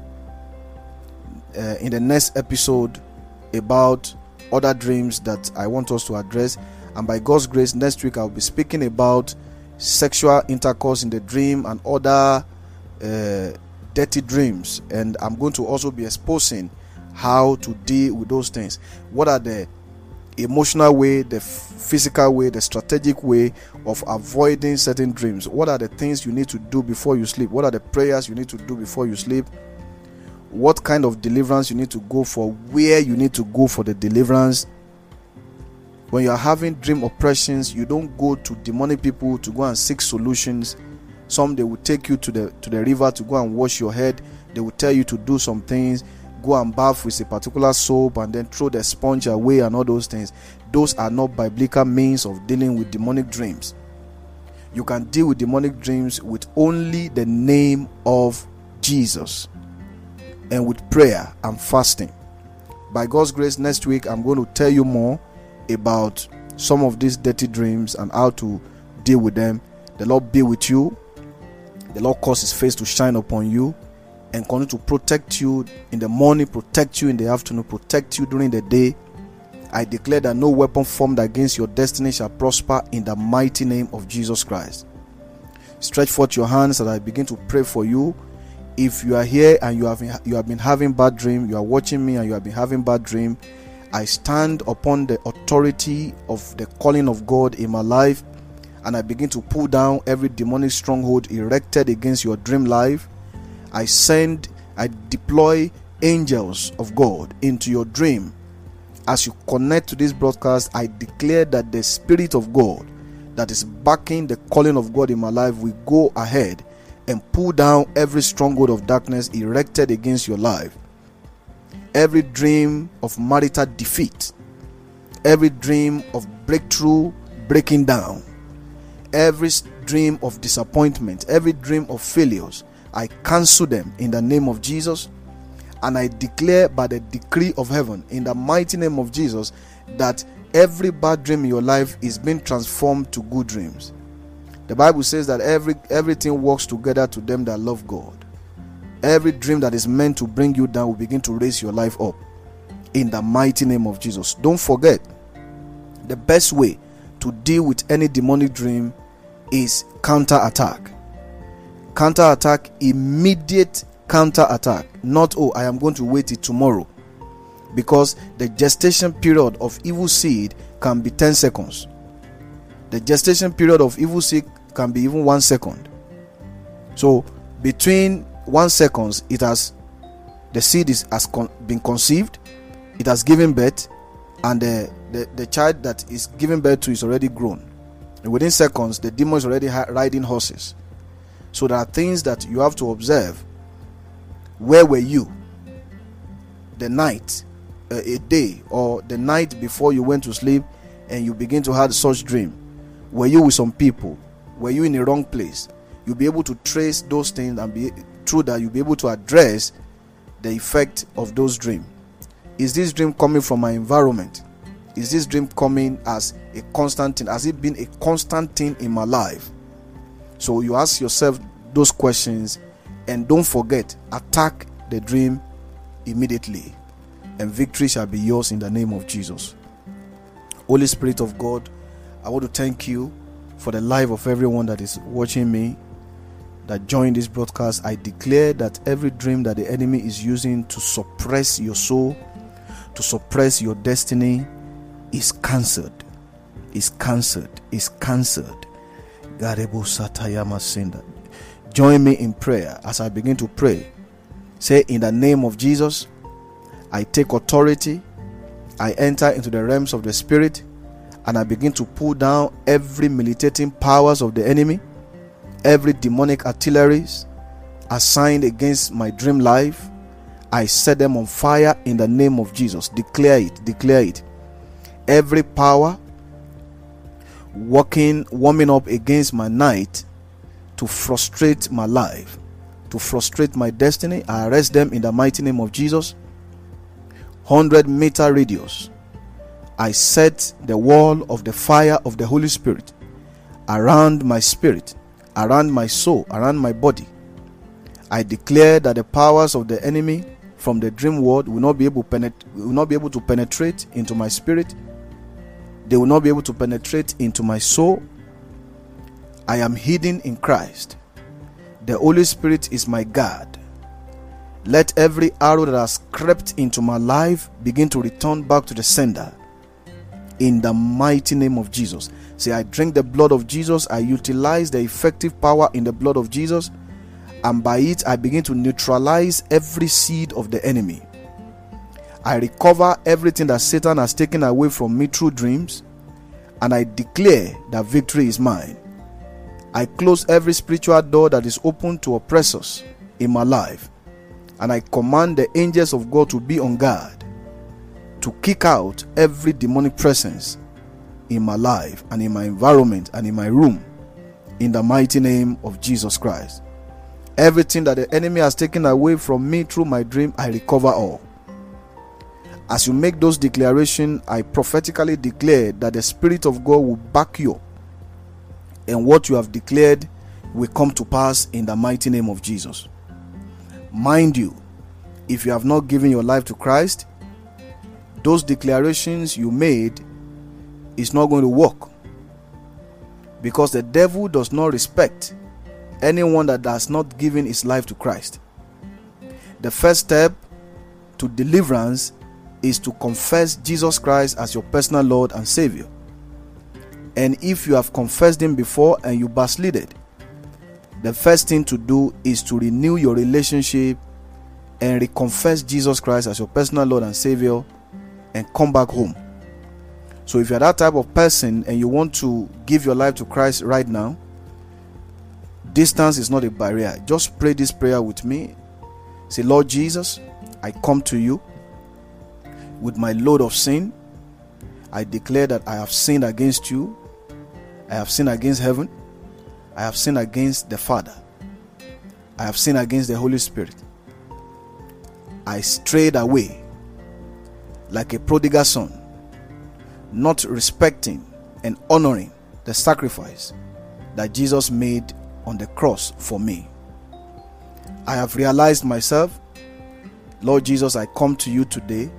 S1: uh, in the next episode about other dreams that I want us to address. And by God's grace, next week I'll be speaking about sexual intercourse in the dream and other uh, dirty dreams. And I'm going to also be exposing how to deal with those things. What are the emotional way, the physical way, the strategic way of avoiding certain dreams. What are the things you need to do before you sleep? What are the prayers you need to do before you sleep? What kind of deliverance you need to go for? Where you need to go for the deliverance? When you are having dream oppressions, you don't go to demonic people to go and seek solutions. Some they will take you to the to the river to go and wash your head. They will tell you to do some things go and bath with a particular soap and then throw the sponge away and all those things. Those are not biblical means of dealing with demonic dreams. You can deal with demonic dreams with only the name of Jesus and with prayer and fasting. By God's grace, next week I'm going to tell you more about some of these dirty dreams and how to deal with them. The Lord be with you. The Lord cause his face to shine upon you and continue to protect you in the morning, protect you in the afternoon, protect you during the day. I declare that no weapon formed against your destiny shall prosper in the mighty name of Jesus Christ. Stretch forth your hands as I begin to pray for you. If you are here and you have you have been having bad dream, you are watching me and you have been having bad dream, I stand upon the authority of the calling of God in my life and I begin to pull down every demonic stronghold erected against your dream life I send, I deploy angels of God into your dream. As you connect to this broadcast, I declare that the Spirit of God that is backing the calling of God in my life will go ahead and pull down every stronghold of darkness erected against your life. Every dream of marital defeat, every dream of breakthrough breaking down, every dream of disappointment, every dream of failures, I cancel them in the name of Jesus. And I declare by the decree of heaven, in the mighty name of Jesus, that every bad dream in your life is being transformed to good dreams. The Bible says that every everything works together to them that love God. Every dream that is meant to bring you down will begin to raise your life up. In the mighty name of Jesus. Don't forget, the best way to deal with any demonic dream is counter attack counter attack immediate counter attack not oh i am going to wait it tomorrow because the gestation period of evil seed can be 10 seconds. The gestation period of evil seed can be even one second. So between one seconds it has the seed is has con- been conceived it has given birth and the, the, the child that is giving birth to is already grown. And within seconds the demon is already ha- riding horses so there are things that you have to observe. Where were you the night, uh, a day, or the night before you went to sleep and you begin to have such dream? Were you with some people? Were you in the wrong place? You'll be able to trace those things and be through that you'll be able to address the effect of those dreams. Is this dream coming from my environment? Is this dream coming as a constant thing? Has it been a constant thing in my life? So you ask yourself those questions and don't forget, attack the dream immediately, and victory shall be yours in the name of Jesus. Holy Spirit of God, I want to thank you for the life of everyone that is watching me, that joined this broadcast. I declare that every dream that the enemy is using to suppress your soul, to suppress your destiny, is cancelled. Is cancelled. Is cancelled Join me in prayer as I begin to pray. Say, In the name of Jesus, I take authority. I enter into the realms of the Spirit and I begin to pull down every militating powers of the enemy, every demonic artilleries assigned against my dream life. I set them on fire in the name of Jesus. Declare it, declare it. Every power working, warming up against my night to frustrate my life, to frustrate my destiny. I arrest them in the mighty name of Jesus. 100 meter radius. I set the wall of the fire of the Holy Spirit around my spirit, around my soul, around my body. I declare that the powers of the enemy from the dream world will not be able, penet- will not be able to penetrate into my spirit they will not be able to penetrate into my soul. I am hidden in Christ. The Holy Spirit is my God. Let every arrow that has crept into my life begin to return back to the sender. in the mighty name of Jesus. Say, I drink the blood of Jesus, I utilize the effective power in the blood of Jesus, and by it I begin to neutralize every seed of the enemy. I recover everything that Satan has taken away from me through dreams, and I declare that victory is mine. I close every spiritual door that is open to oppressors in my life, and I command the angels of God to be on guard to kick out every demonic presence in my life and in my environment and in my room in the mighty name of Jesus Christ. Everything that the enemy has taken away from me through my dream, I recover all. As you make those declarations, I prophetically declare that the Spirit of God will back you up, and what you have declared will come to pass in the mighty name of Jesus. Mind you, if you have not given your life to Christ, those declarations you made is not going to work because the devil does not respect anyone that has not given his life to Christ. The first step to deliverance is to confess Jesus Christ as your personal Lord and Savior. And if you have confessed Him before and you backslided, the first thing to do is to renew your relationship and reconfess Jesus Christ as your personal Lord and Savior and come back home. So if you're that type of person and you want to give your life to Christ right now, distance is not a barrier. Just pray this prayer with me. Say, Lord Jesus, I come to you with my load of sin. I declare that I have sinned against you. I have sinned against heaven. I have sinned against the Father. I have sinned against the Holy Spirit. I strayed away like a prodigal son, not respecting and honoring the sacrifice that Jesus made on the cross for me. I have realized myself, Lord Jesus, I come to you today.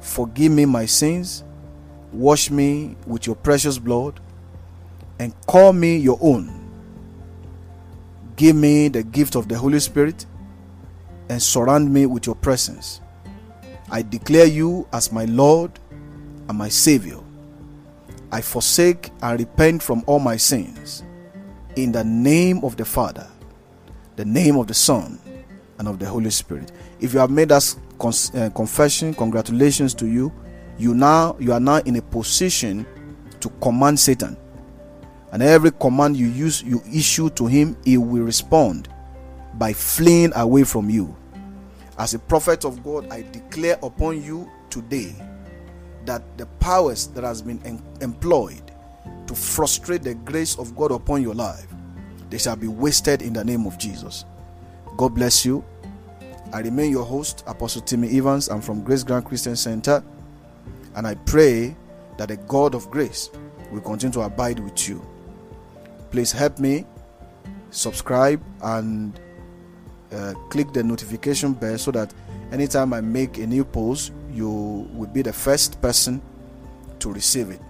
S1: Forgive me my sins, wash me with your precious blood, and call me your own. Give me the gift of the Holy Spirit and surround me with your presence. I declare you as my Lord and my Savior. I forsake and repent from all my sins. In the name of the Father, the name of the Son, and of the Holy Spirit. If you have made that uh, confession, congratulations to you. You now you are now in a position to command Satan. And every command you use you issue to him, he will respond by fleeing away from you. As a prophet of God, I declare upon you today that the powers that has been en- employed to frustrate the grace of God upon your life, they shall be wasted in the name of Jesus. God bless you. I remain your host, Apostle Timmy Evans. I'm from Grace Grand Christian Center, and I pray that the God of grace will continue to abide with you. Please help me subscribe and uh, click the notification bell so that anytime I make a new post, you will be the first person to receive it.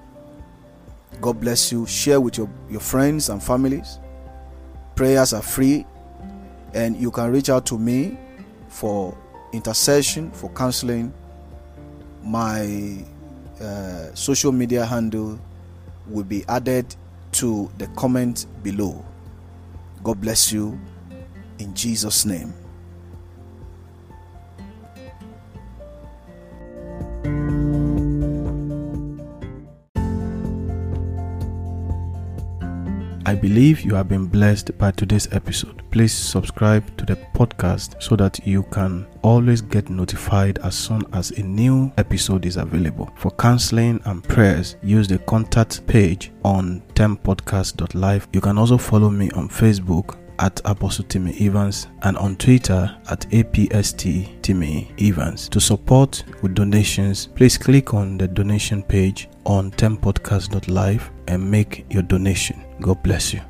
S1: God bless you. Share with your, your friends and families. Prayers are free, and you can reach out to me for intercession, for counseling. My uh, social media handle will be added to the comment below. God bless you in Jesus' name. I believe you have been blessed by today's episode. Please subscribe to the podcast so that you can always get notified as soon as a new episode is available. For counseling and prayers, use the contact page on tempodcast.live. You can also follow me on Facebook at Apostle Timmy Evans and on Twitter at APST Timmy Evans. To support with donations, please click on the donation page on tempodcast.live and make your donation. God bless you.